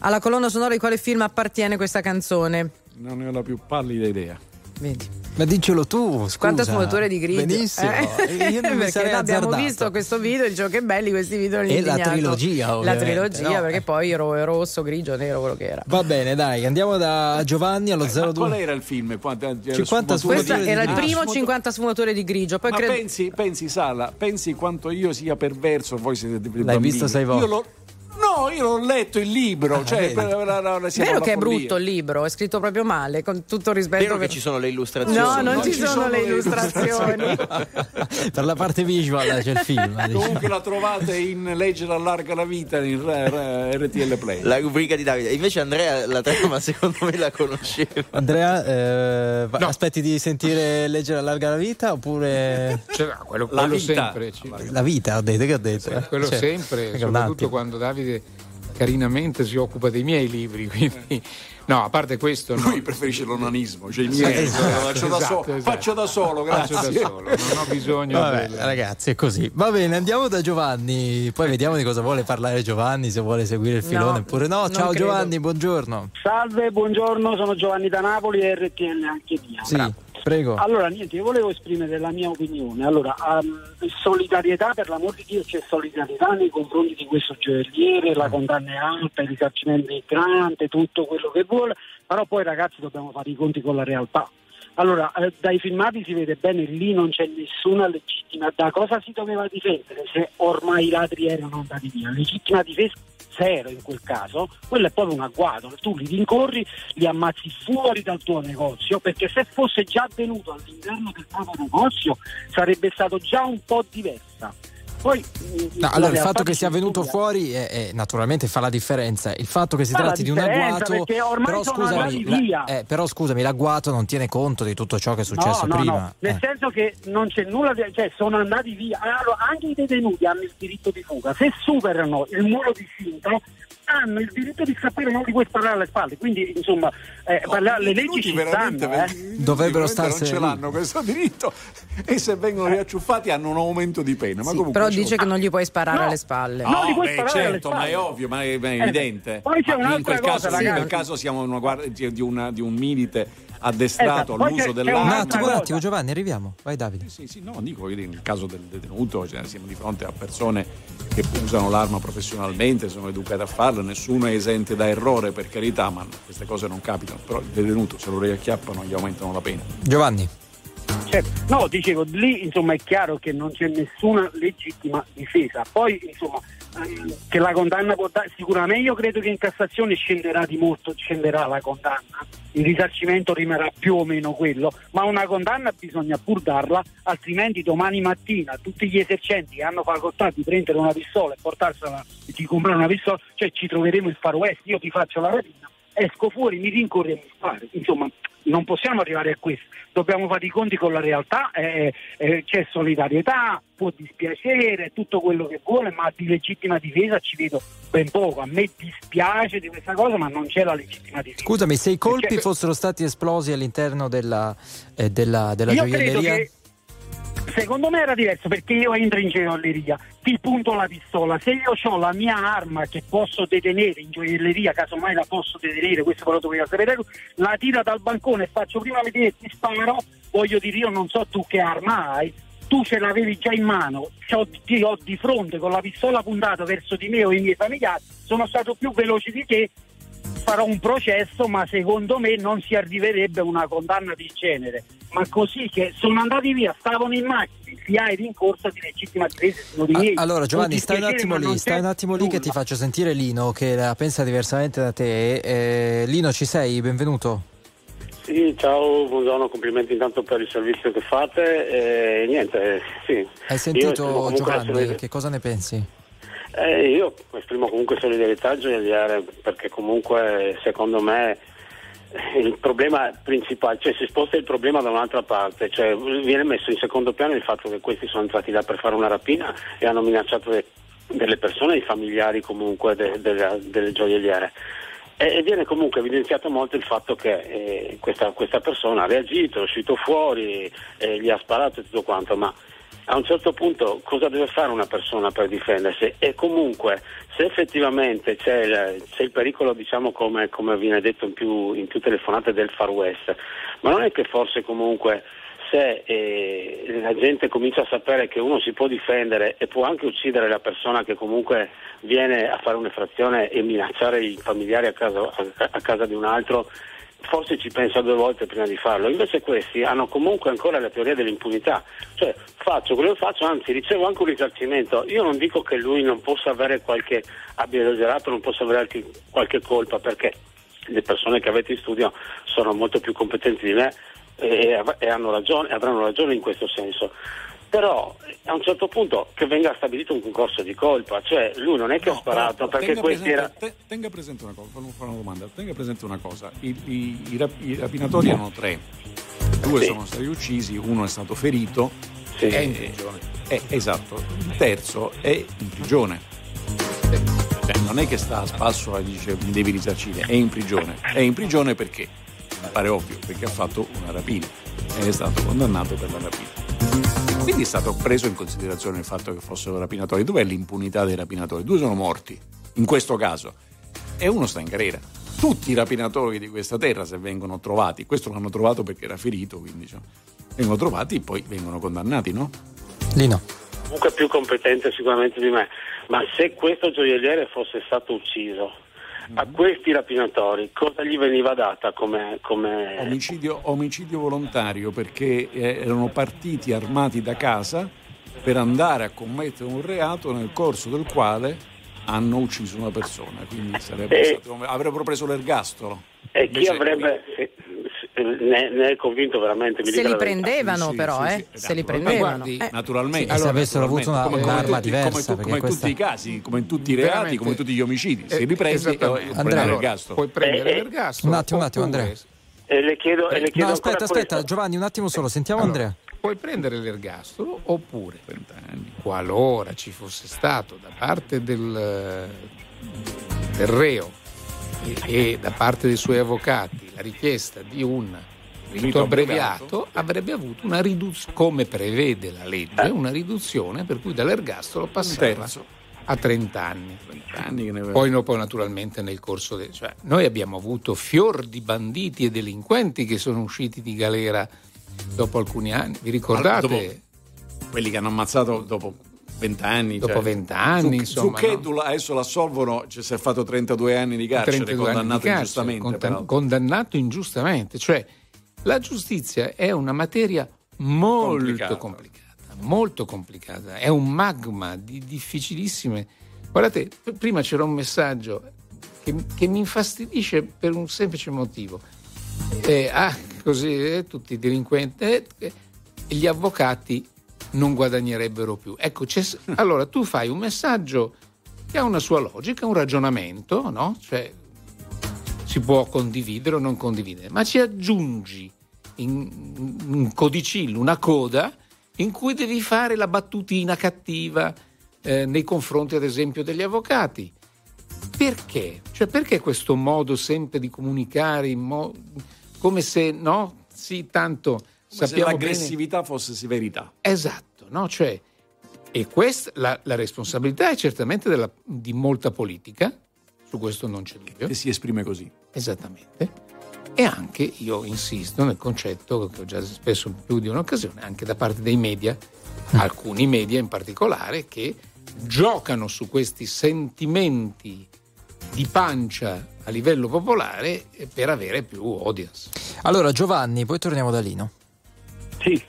alla colonna sonora di quale film appartiene questa canzone. Non ne ho la più pallida idea. Vedi. Ma diccelo tu, scusa. Quante sfumature di grigio. Benissimo. Eh? Io non mi perché sarei abbiamo azzardato. visto questo video e dicevo che belli questi video E la trilogia, La ovviamente, trilogia, no? perché poi ro- rosso, grigio, nero, quello che era. Va bene, dai, andiamo da Giovanni allo Eh, Ma 02. qual era il film? Quante- 50 sfumature Questo di- era il Ah, primo sfumature- 50 sfumature di grigio. Poi Ma credo. pensi, pensi, Sala, pensi quanto io sia perverso, voi siete dei L'hai bambini. visto sei Io volte? No, io l'ho letto il libro, cioè, vedi. per- per- per- per- siamo Vero che è follia. brutto il libro, è scritto proprio male, con tutto il rispetto. Vero che ci sono le illustrazioni. No, non, Non ci, ci sono, sono le illustrazioni. per la parte visual c'è il film. [LAUGHS] diciamo. Comunque la trovate in Leggere allarga la vita in R- R- RTL Play. La rubrica di Davide. Invece Andrea la trama secondo me la conosceva. Andrea, eh, va- aspetti di sentire leggere a larga la vita oppure Cioè, no, quello, La quello vita. sempre. ci- la vita? Ho detto che ho detto. eh? quello Cioè, sempre, soprattutto quando Davide carinamente si occupa dei miei libri. [LAUGHS] Quindi, no, a parte questo, no. Lui preferisce l'onanismo, cioè Sì, niente, esatto, faccio, da solo, esatto. faccio da solo, Faccio grazie. da solo, non ho bisogno Vabbè, del- ragazzi, è così. Va bene, andiamo da Giovanni. Poi vediamo di cosa vuole parlare Giovanni, se vuole seguire il filone No, oppure no. Ciao credo. Giovanni, buongiorno. Salve, buongiorno, sono Giovanni da Napoli e RTL anche mia. Sì, prego. Allora, niente, io volevo esprimere la mia opinione. Allora, ehm, solidarietà, per l'amor di Dio, c'è solidarietà nei confronti di questo gioielliere, la condanna è alta, il risarcimento grande, tutto quello che vuole, però poi ragazzi dobbiamo fare i conti con la realtà. Allora, eh, dai filmati si vede bene, lì non c'è nessuna legittima. Da cosa si doveva difendere se ormai i ladri erano andati via? Legittima difesa zero in quel caso, quello è proprio un agguato. Tu li rincorri, li ammazzi fuori dal tuo negozio, perché se fosse già avvenuto all'interno del proprio negozio sarebbe stato già un po' diversa. Poi, No, allora, il fatto che sia venuto fuori è- è- naturalmente fa la differenza. Il fatto che si Fa tratti di un agguato, però sono scusami, la- via. eh, però scusami, l'agguato non tiene conto di tutto ciò che è successo no, no, prima. No, nel Eh. senso che non c'è nulla, di- cioè sono andati via. Allora, anche i detenuti hanno il diritto di fuga. Se superano il muro di filtro, hanno il diritto di scappare, non li puoi sparare alle spalle. Quindi, insomma, eh, parla- le leggi ci veramente, stanno. eh. Dovrebbero starsene non ce l'hanno questo diritto e se vengono riacciuffati hanno un aumento di pena. Ma Sì, comunque però dice che non gli puoi sparare No. alle spalle. No, li puoi beh, certo, ma è ovvio, ma è, ma è Eh, evidente. poi c'è Ma un'altra in quel cosa, caso, sì, in ragazzi. quel caso siamo una guardia di, una- di un milite addestrato Esatto, all'uso Un dell'arma. un'altra attimo, un attimo, Giovanni, arriviamo. Vai, Davide. Sì, sì, no, dico, dire, nel caso del detenuto cioè, siamo di fronte a persone che usano l'arma professionalmente, sono educate a farlo, nessuno è esente da errore per carità, ma queste cose non capitano. Però il detenuto se lo riacchiappano gli aumentano la pena. Giovanni. Certo. No, dicevo, lì insomma è chiaro che non c'è nessuna legittima difesa. Poi insomma ehm, che la condanna può dare, sicuramente io credo che in Cassazione scenderà di molto, scenderà la condanna, il risarcimento rimarrà più o meno quello, ma una condanna bisogna pur darla, altrimenti domani mattina tutti gli esercenti che hanno facoltà di prendere una pistola e portarsela di comprare una pistola, cioè ci troveremo il Far West, io ti faccio la rapina, esco fuori, mi rincorri e mi. Insomma, non possiamo arrivare a questo, dobbiamo fare i conti con la realtà, eh, eh, c'è solidarietà, può dispiacere, tutto quello che vuole, ma di legittima difesa ci vedo ben poco. A me dispiace di questa cosa, ma non c'è la legittima difesa. Scusami, se i colpi Perché- fossero stati esplosi all'interno della, eh, della, della Io credo gioielleria. che secondo me era diverso perché io entro in gioielleria, ti punto la pistola, se io ho la mia arma che posso detenere in gioielleria, casomai la posso detenere, questo però doveva sapere. La tiro dal bancone e faccio prima vedere ti sparo, voglio dire io non so tu che arma hai, tu ce l'avevi già in mano, ti ho di fronte con la pistola puntata verso di me o i miei familiari, sono stato più veloce di te, farò un processo, ma secondo me non si arriverebbe a una condanna di genere. Ma così che sono andati via, stavano in macchina, si ha in rincorsa di legittima difesa Ah. Allora Giovanni, stai un attimo lì, stai un attimo lì che ti faccio sentire Lino che la pensa diversamente da te. Eh, Lino, ci sei? Benvenuto. Sì, ciao, buongiorno, complimenti intanto per il servizio che fate. E niente, sì. Hai sentito Giovanni? solidarietà- Che cosa ne pensi? Eh, io esprimo comunque solidarietà al gioielliere perché comunque secondo me il problema principale, cioè si sposta il problema da un'altra parte, cioè viene messo in secondo piano il fatto che questi sono entrati là per fare una rapina e hanno minacciato de- delle persone, i familiari comunque de- delle, delle gioielliere. E, e viene comunque evidenziato molto il fatto che eh, questa, questa persona ha reagito, è uscito fuori, eh, gli ha sparato e tutto quanto, ma a un certo punto cosa deve fare una persona per difendersi? E comunque se effettivamente c'è il, c'è il pericolo, diciamo come, come viene detto in più, in più telefonate del Far West, ma non è che forse comunque se eh, la gente comincia a sapere che uno si può difendere e può anche uccidere la persona che comunque viene a fare un'effrazione e minacciare i familiari a casa, a- a casa di un altro, forse ci pensa due volte prima di farlo. Invece questi hanno comunque ancora la teoria dell'impunità. Cioè faccio quello che faccio, anzi ricevo anche un risarcimento. Io non dico che lui non possa avere qualche, abbia esagerato, non possa avere anche qualche colpa, perché le persone che avete in studio sono molto più competenti di me e, e hanno ragione, avranno ragione in questo senso. Però a un certo punto che venga stabilito un concorso di colpa, cioè lui non è che ha sparato perché tenga questi era... te- tenga presente una cosa, volevo fare una domanda. Tenga presente una cosa, i, i- i rap- i rapinatori erano tre, due Sì. sono stati uccisi, uno è stato ferito. Sì. È in prigione. esatto, il terzo è in prigione. Cioè, non è che sta a spasso e dice mi devi risarcire, è in prigione. È in prigione perché? Mi pare ovvio, perché ha fatto una rapina e è stato condannato per la rapina. Quindi è stato preso in considerazione il fatto che fossero rapinatori. Dov'è l'impunità dei rapinatori? Due sono morti, in questo caso, e uno sta in galera. Tutti i rapinatori di questa terra, se vengono trovati, questo l'hanno trovato perché era ferito, quindi cioè, vengono trovati e poi vengono condannati, no? Lino. comunque più competente sicuramente di me, ma se questo gioielliere fosse stato ucciso, a questi rapinatori cosa gli veniva data come... come... Omicidio, omicidio volontario perché eh, erano partiti armati da casa per andare a commettere un reato nel corso del quale hanno ucciso una persona, quindi sarebbe Eh. stato- avrebbero preso l'ergastolo. E chi Invece- avrebbe... sì, sì, ne, ne è convinto veramente? Mi Se li prendevano però, eh? Se li prendevano. Eh. Naturalmente, Sì, se avessero avuto una- come, come un'arma tutti, diversa, come, come in questa- tutti i casi, come in tutti i reati, Veramente. come in tutti gli omicidi, se Eh, li prendi, esattamente. eh, Andrea, prendi allora, l'ergastolo. Puoi prendere Eh, eh. l'ergastolo. Un attimo, un attimo, Andrea. E le chiedo, e le chiedo No, aspetta, aspetta, questo. Giovanni, un attimo solo, sentiamo Allora, Andrea. Puoi prendere l'ergastolo oppure, qualora ci fosse stato da parte del, del reo e, da parte dei suoi avvocati la richiesta di un rito abbreviato, avrebbe avuto una riduzione, come prevede la legge, una riduzione per cui dall'ergastolo passava a 30 anni. Anni che ne- Poi, no, poi naturalmente nel corso del... Cioè, noi abbiamo avuto fior di banditi e delinquenti che sono usciti di galera dopo alcuni anni. Vi ricordate? Dopo- quelli che hanno ammazzato dopo vent'anni. Dopo cioè, 20 anni, Su, insomma, Su no? Adesso l'assolvono, cioè, si è fatto 32 anni di carcere, 32 anni di condannato carcere, ingiustamente. peraltro. condannato ingiustamente. Cioè, la giustizia è una materia molto Complicata. complicata. molto complicata. È un magma di difficilissime. Guardate, prima c'era un messaggio che, che mi infastidisce per un semplice motivo. Eh, ah, così eh, tutti i delinquenti eh, eh, gli avvocati non guadagnerebbero più. Ecco, allora tu fai un messaggio che ha una sua logica, un ragionamento, no? Cioè, si può condividere o non condividere, ma ci aggiungi in un codicillo, una coda in cui devi fare la battutina cattiva eh, nei confronti, ad esempio, degli avvocati. Perché? Cioè, perché questo modo sempre di comunicare mo- come se, no? Sì, tanto se sappiamo bene... l'aggressività fosse severità. Esatto, no? Cioè, e questa, la, la responsabilità è certamente della- di molta politica, su questo non c'è dubbio. E si esprime così. Esattamente. E anche, io insisto nel concetto che ho già spesso più di un'occasione, anche da parte dei media, alcuni media in particolare, che giocano su questi sentimenti di pancia a livello popolare eh, per avere più audience. Allora, Giovanni, poi torniamo da Lino. Sì.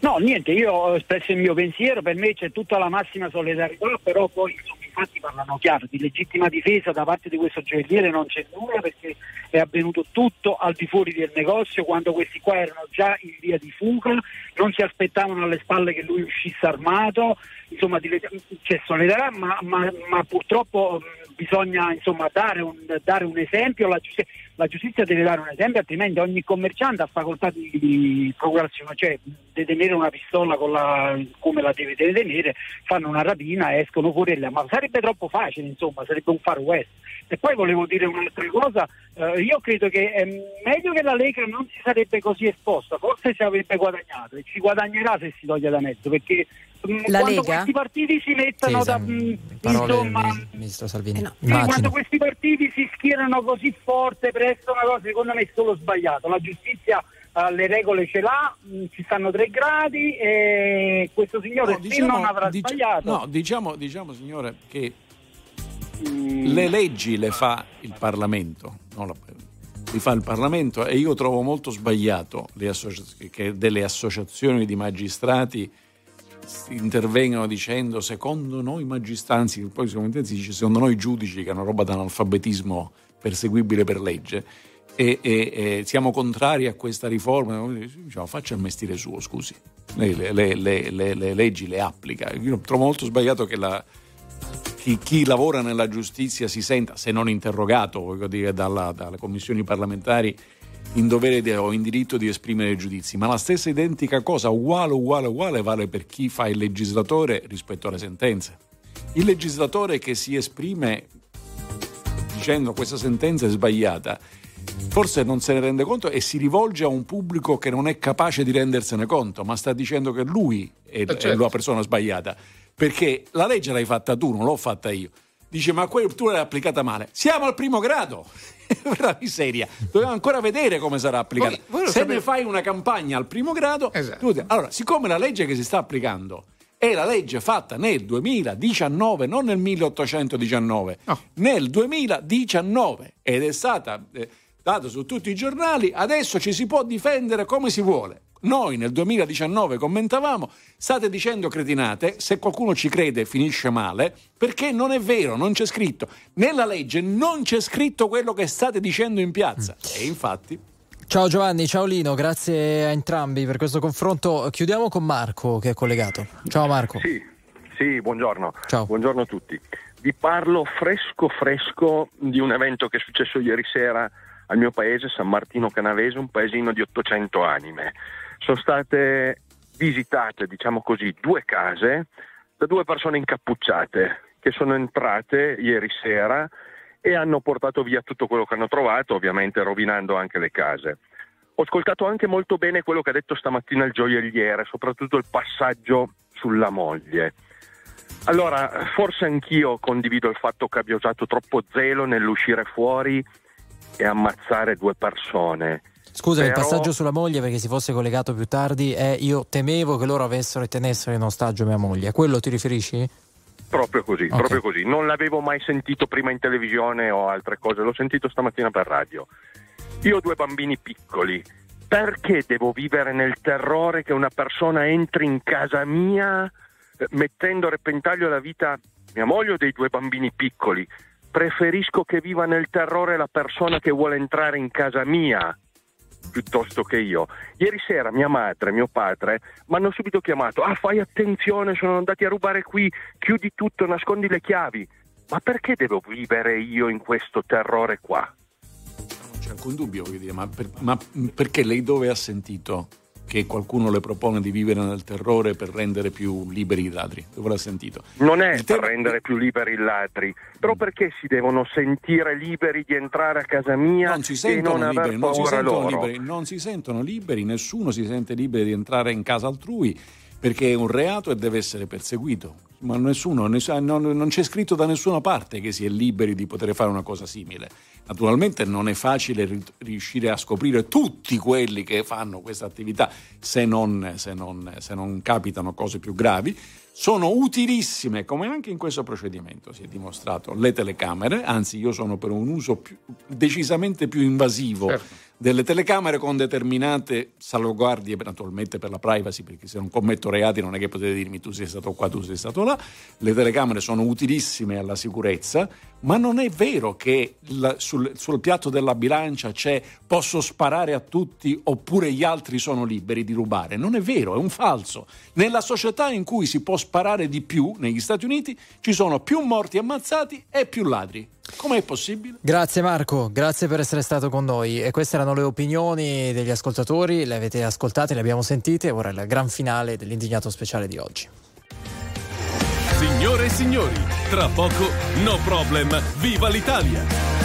No, niente, io ho espresso il mio pensiero, per me c'è tutta la massima solidarietà, però poi i fatti parlano chiaro, di legittima difesa da parte di questo gioielliere non c'è nulla perché è avvenuto tutto al di fuori del negozio quando questi qua erano già in via di fuga, non si aspettavano alle spalle che lui uscisse armato, insomma c'è solidarietà, ma, ma- ma purtroppo mh, bisogna insomma, dare, un, dare un esempio, la giustizia, la giustizia deve dare un esempio, altrimenti ogni commerciante ha facoltà di, di procurazione, cioè detenere una pistola con la- come la deve detenere, fanno una rapina, escono fuori la- ma sarebbe troppo facile, insomma, sarebbe un far west. E poi volevo dire un'altra cosa, eh, io credo che è meglio che la Lega non si sarebbe così esposta, forse si avrebbe guadagnato e ci guadagnerà se si toglie da mezzo, perché La quando Lega? questi partiti si mettono Sì, da... sì, mh, Parole insomma, ministro Salvini. sì, Immagino. quando questi partiti si schierano così forte presso una cosa, secondo me è solo sbagliato. La giustizia eh, le regole ce l'ha, mh, ci stanno tre gradi e questo signore No, se non avrà dic- sbagliato. no, diciamo, diciamo, signore, che le leggi le fa il Parlamento, non la- li fa il Parlamento e io trovo molto sbagliato le associ- che delle associazioni di magistrati intervengano dicendo secondo noi magistrati, anzi poi secondo si dice secondo noi giudici che è una roba d'analfabetismo perseguibile per legge e, e- e siamo contrari a questa riforma. Diciamo, faccia il mestiere suo scusi. Lei le, le- le- le- le leggi le applica. Io trovo molto sbagliato che la, chi, chi lavora nella giustizia si senta, se non interrogato voglio dire, dalla- dalle commissioni parlamentari, in dovere di- o in diritto di esprimere giudizi, ma la stessa identica cosa, uguale, uguale, uguale, vale per chi fa il legislatore rispetto alle sentenze. Il legislatore che si esprime dicendo questa sentenza è sbagliata, forse non se ne rende conto e si rivolge a un pubblico che non è capace di rendersene conto, ma sta dicendo che lui è, è certo. la persona sbagliata. Perché la legge l'hai fatta tu, non l'ho fatta io. Dice, ma que- tu l'hai applicata male. Siamo al primo grado. [LAUGHS] la miseria. Dobbiamo ancora vedere come sarà applicata. Voi- voi Se sapete- ne fai una campagna al primo grado, tu dici, allora, siccome la legge che si sta applicando è la legge fatta nel 2019, non nel 1819, nel 2019 ed è stata eh, data su tutti i giornali, adesso ci si può difendere come si vuole. Noi nel 2019 commentavamo, state dicendo cretinate, se qualcuno ci crede finisce male, perché non è vero, non c'è scritto. Nella legge non c'è scritto quello che state dicendo in piazza. E infatti... Ciao Giovanni, ciao Lino, grazie a entrambi per questo confronto. Chiudiamo con Marco che è collegato. Ciao Marco. Sì, sì, buongiorno. Buongiorno a tutti. Vi parlo fresco fresco di un evento che è successo ieri sera al mio paese, San Martino Canavese, un paesino di 800 anime. Sono state visitate, diciamo così, due case da due persone incappucciate che sono entrate ieri sera e hanno portato via tutto quello che hanno trovato, ovviamente rovinando anche le case. Ho ascoltato anche molto bene quello che ha detto stamattina il gioielliere, soprattutto il passaggio sulla moglie. Allora, forse anch'io condivido il fatto che abbia usato troppo zelo nell'uscire fuori e ammazzare due persone. Scusa, il Però- passaggio sulla moglie perché si fosse collegato più tardi è io temevo che loro avessero e tenessero in ostaggio mia moglie. A quello ti riferisci? Proprio così, Ok. proprio così. Non l'avevo mai sentito prima in televisione o altre cose, l'ho sentito stamattina per radio. Io ho due bambini piccoli. Perché devo vivere nel terrore che una persona entri in casa mia eh, mettendo a repentaglio la vita mia moglie o dei due bambini piccoli? Preferisco che viva nel terrore la persona che vuole entrare in casa mia piuttosto che io. Ieri sera mia madre e mio padre mi hanno subito chiamato, ah fai attenzione, sono andati a rubare qui, chiudi tutto, nascondi le chiavi. Ma perché devo vivere io in questo terrore qua? Non c'è alcun dubbio, dire, ma, per- ma perché lei dove ha sentito che qualcuno le propone di vivere nel terrore per rendere più liberi i ladri? Dove l'ha sentito? Non è per rendere più liberi i ladri, però perché si devono sentire liberi di entrare a casa mia Non si e non sentono aver liberi, non si sentono liberi, non si sentono liberi, nessuno si sente libero di entrare in casa altrui perché è un reato e deve essere perseguito. Ma nessuno, ness- non, c'è scritto da nessuna parte che si è liberi di poter fare una cosa simile. Naturalmente non è facile ri- riuscire a scoprire tutti quelli che fanno questa attività se non, se non- se non capitano cose più gravi. Sono utilissime, come anche in questo procedimento si è dimostrato, le telecamere, anzi io sono per un uso più- decisamente più invasivo Certo. Delle telecamere con determinate salvaguardie, naturalmente per la privacy, perché se non commetto reati non è che potete dirmi tu sei stato qua, tu sei stato là. Le telecamere sono utilissime alla sicurezza, ma non è vero che sul, sul piatto della bilancia c'è posso sparare a tutti oppure gli altri sono liberi di rubare. Non è vero, è un falso. Nella società in cui si può sparare di più, negli Stati Uniti, ci sono più morti ammazzati e più ladri. Com'è possibile? Grazie Marco, grazie per essere stato con noi. E queste erano le opinioni degli ascoltatori, le avete ascoltate, le abbiamo sentite. Ora è il gran finale dell'indignato speciale di oggi. Signore e signori, tra poco No Problem, viva l'Italia!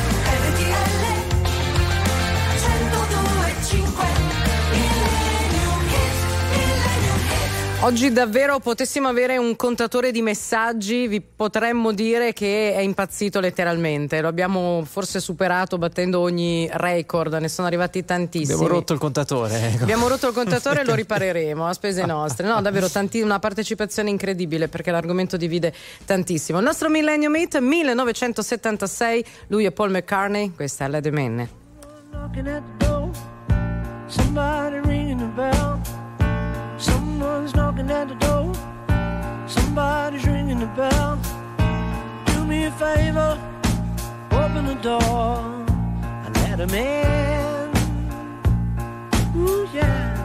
Oggi davvero potessimo avere un contatore di messaggi, vi potremmo dire che è impazzito letteralmente. Lo abbiamo forse superato battendo ogni record, ne sono arrivati tantissimi. Abbiamo rotto il contatore. ecco. Abbiamo rotto il [LAUGHS] contatore e lo ripareremo a spese nostre. No, davvero tanti- una partecipazione incredibile perché l'argomento divide tantissimo. Il nostro Millennium Meet 1976, lui è Paul McCartney, questa è la Demenne. Somebody ringing the bell. Someone's knocking at the door. Somebody's ringing the bell. Do me a favor, open the door and let him in. Ooh, yeah.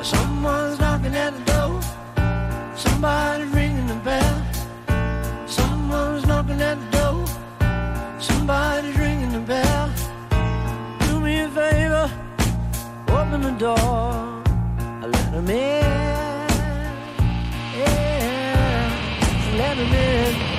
Someone's knocking at the door. Somebody's ringing the bell. Someone's knocking at the door. Somebody's open the door. I let him in. Yeah, let him in.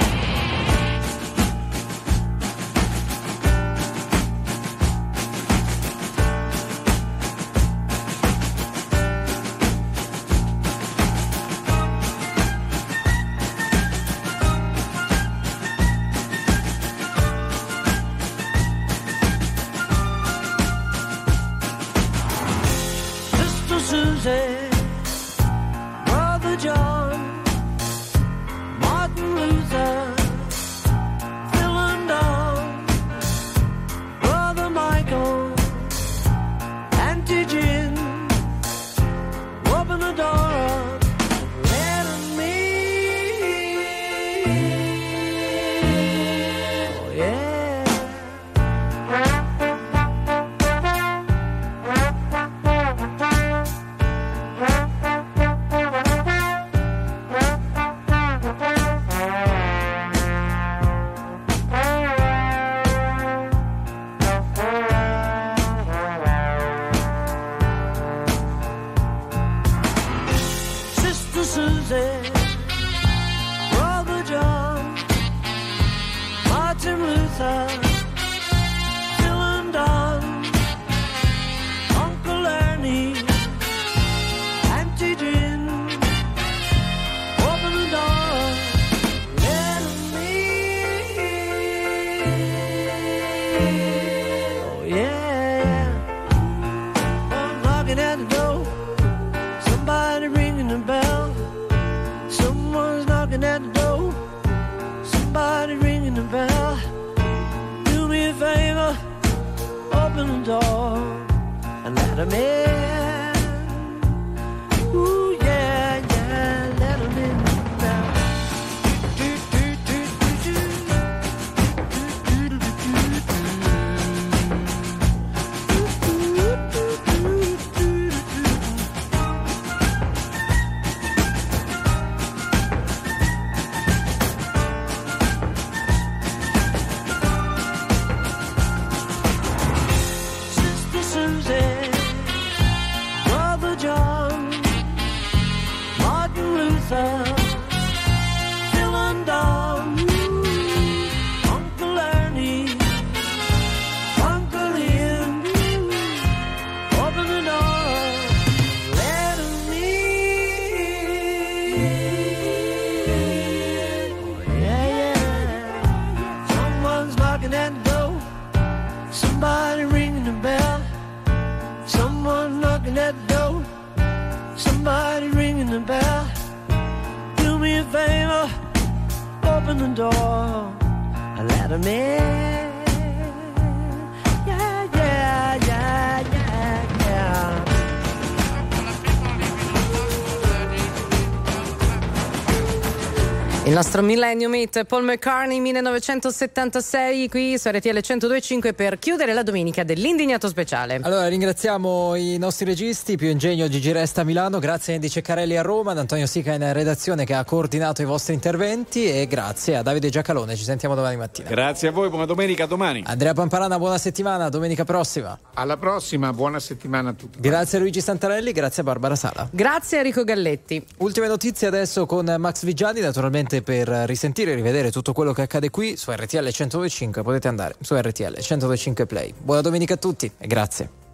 Nostro Millennium Hit Paul McCartney 1976 qui su RTL 1025 per chiudere la domenica dell'indignato speciale. Allora ringraziamo i nostri registi, più ingegno Gigi Resta a Milano, grazie a Andy Ceccarelli a Roma, ad Antonio Sica in redazione che ha coordinato i vostri interventi e grazie a Davide Giacalone, ci sentiamo domani mattina. Grazie a voi, buona domenica, domani. Andrea Pamparana, buona settimana, domenica prossima. Alla prossima, buona settimana a tutti. Grazie a Luigi Santarelli, grazie a Barbara Sala. Grazie a Enrico Galletti. Ultime notizie adesso con Max Vigiani, naturalmente per risentire e rivedere tutto quello che accade qui su RTL 125 potete andare su RTL 125 Play. Buona domenica a tutti e grazie.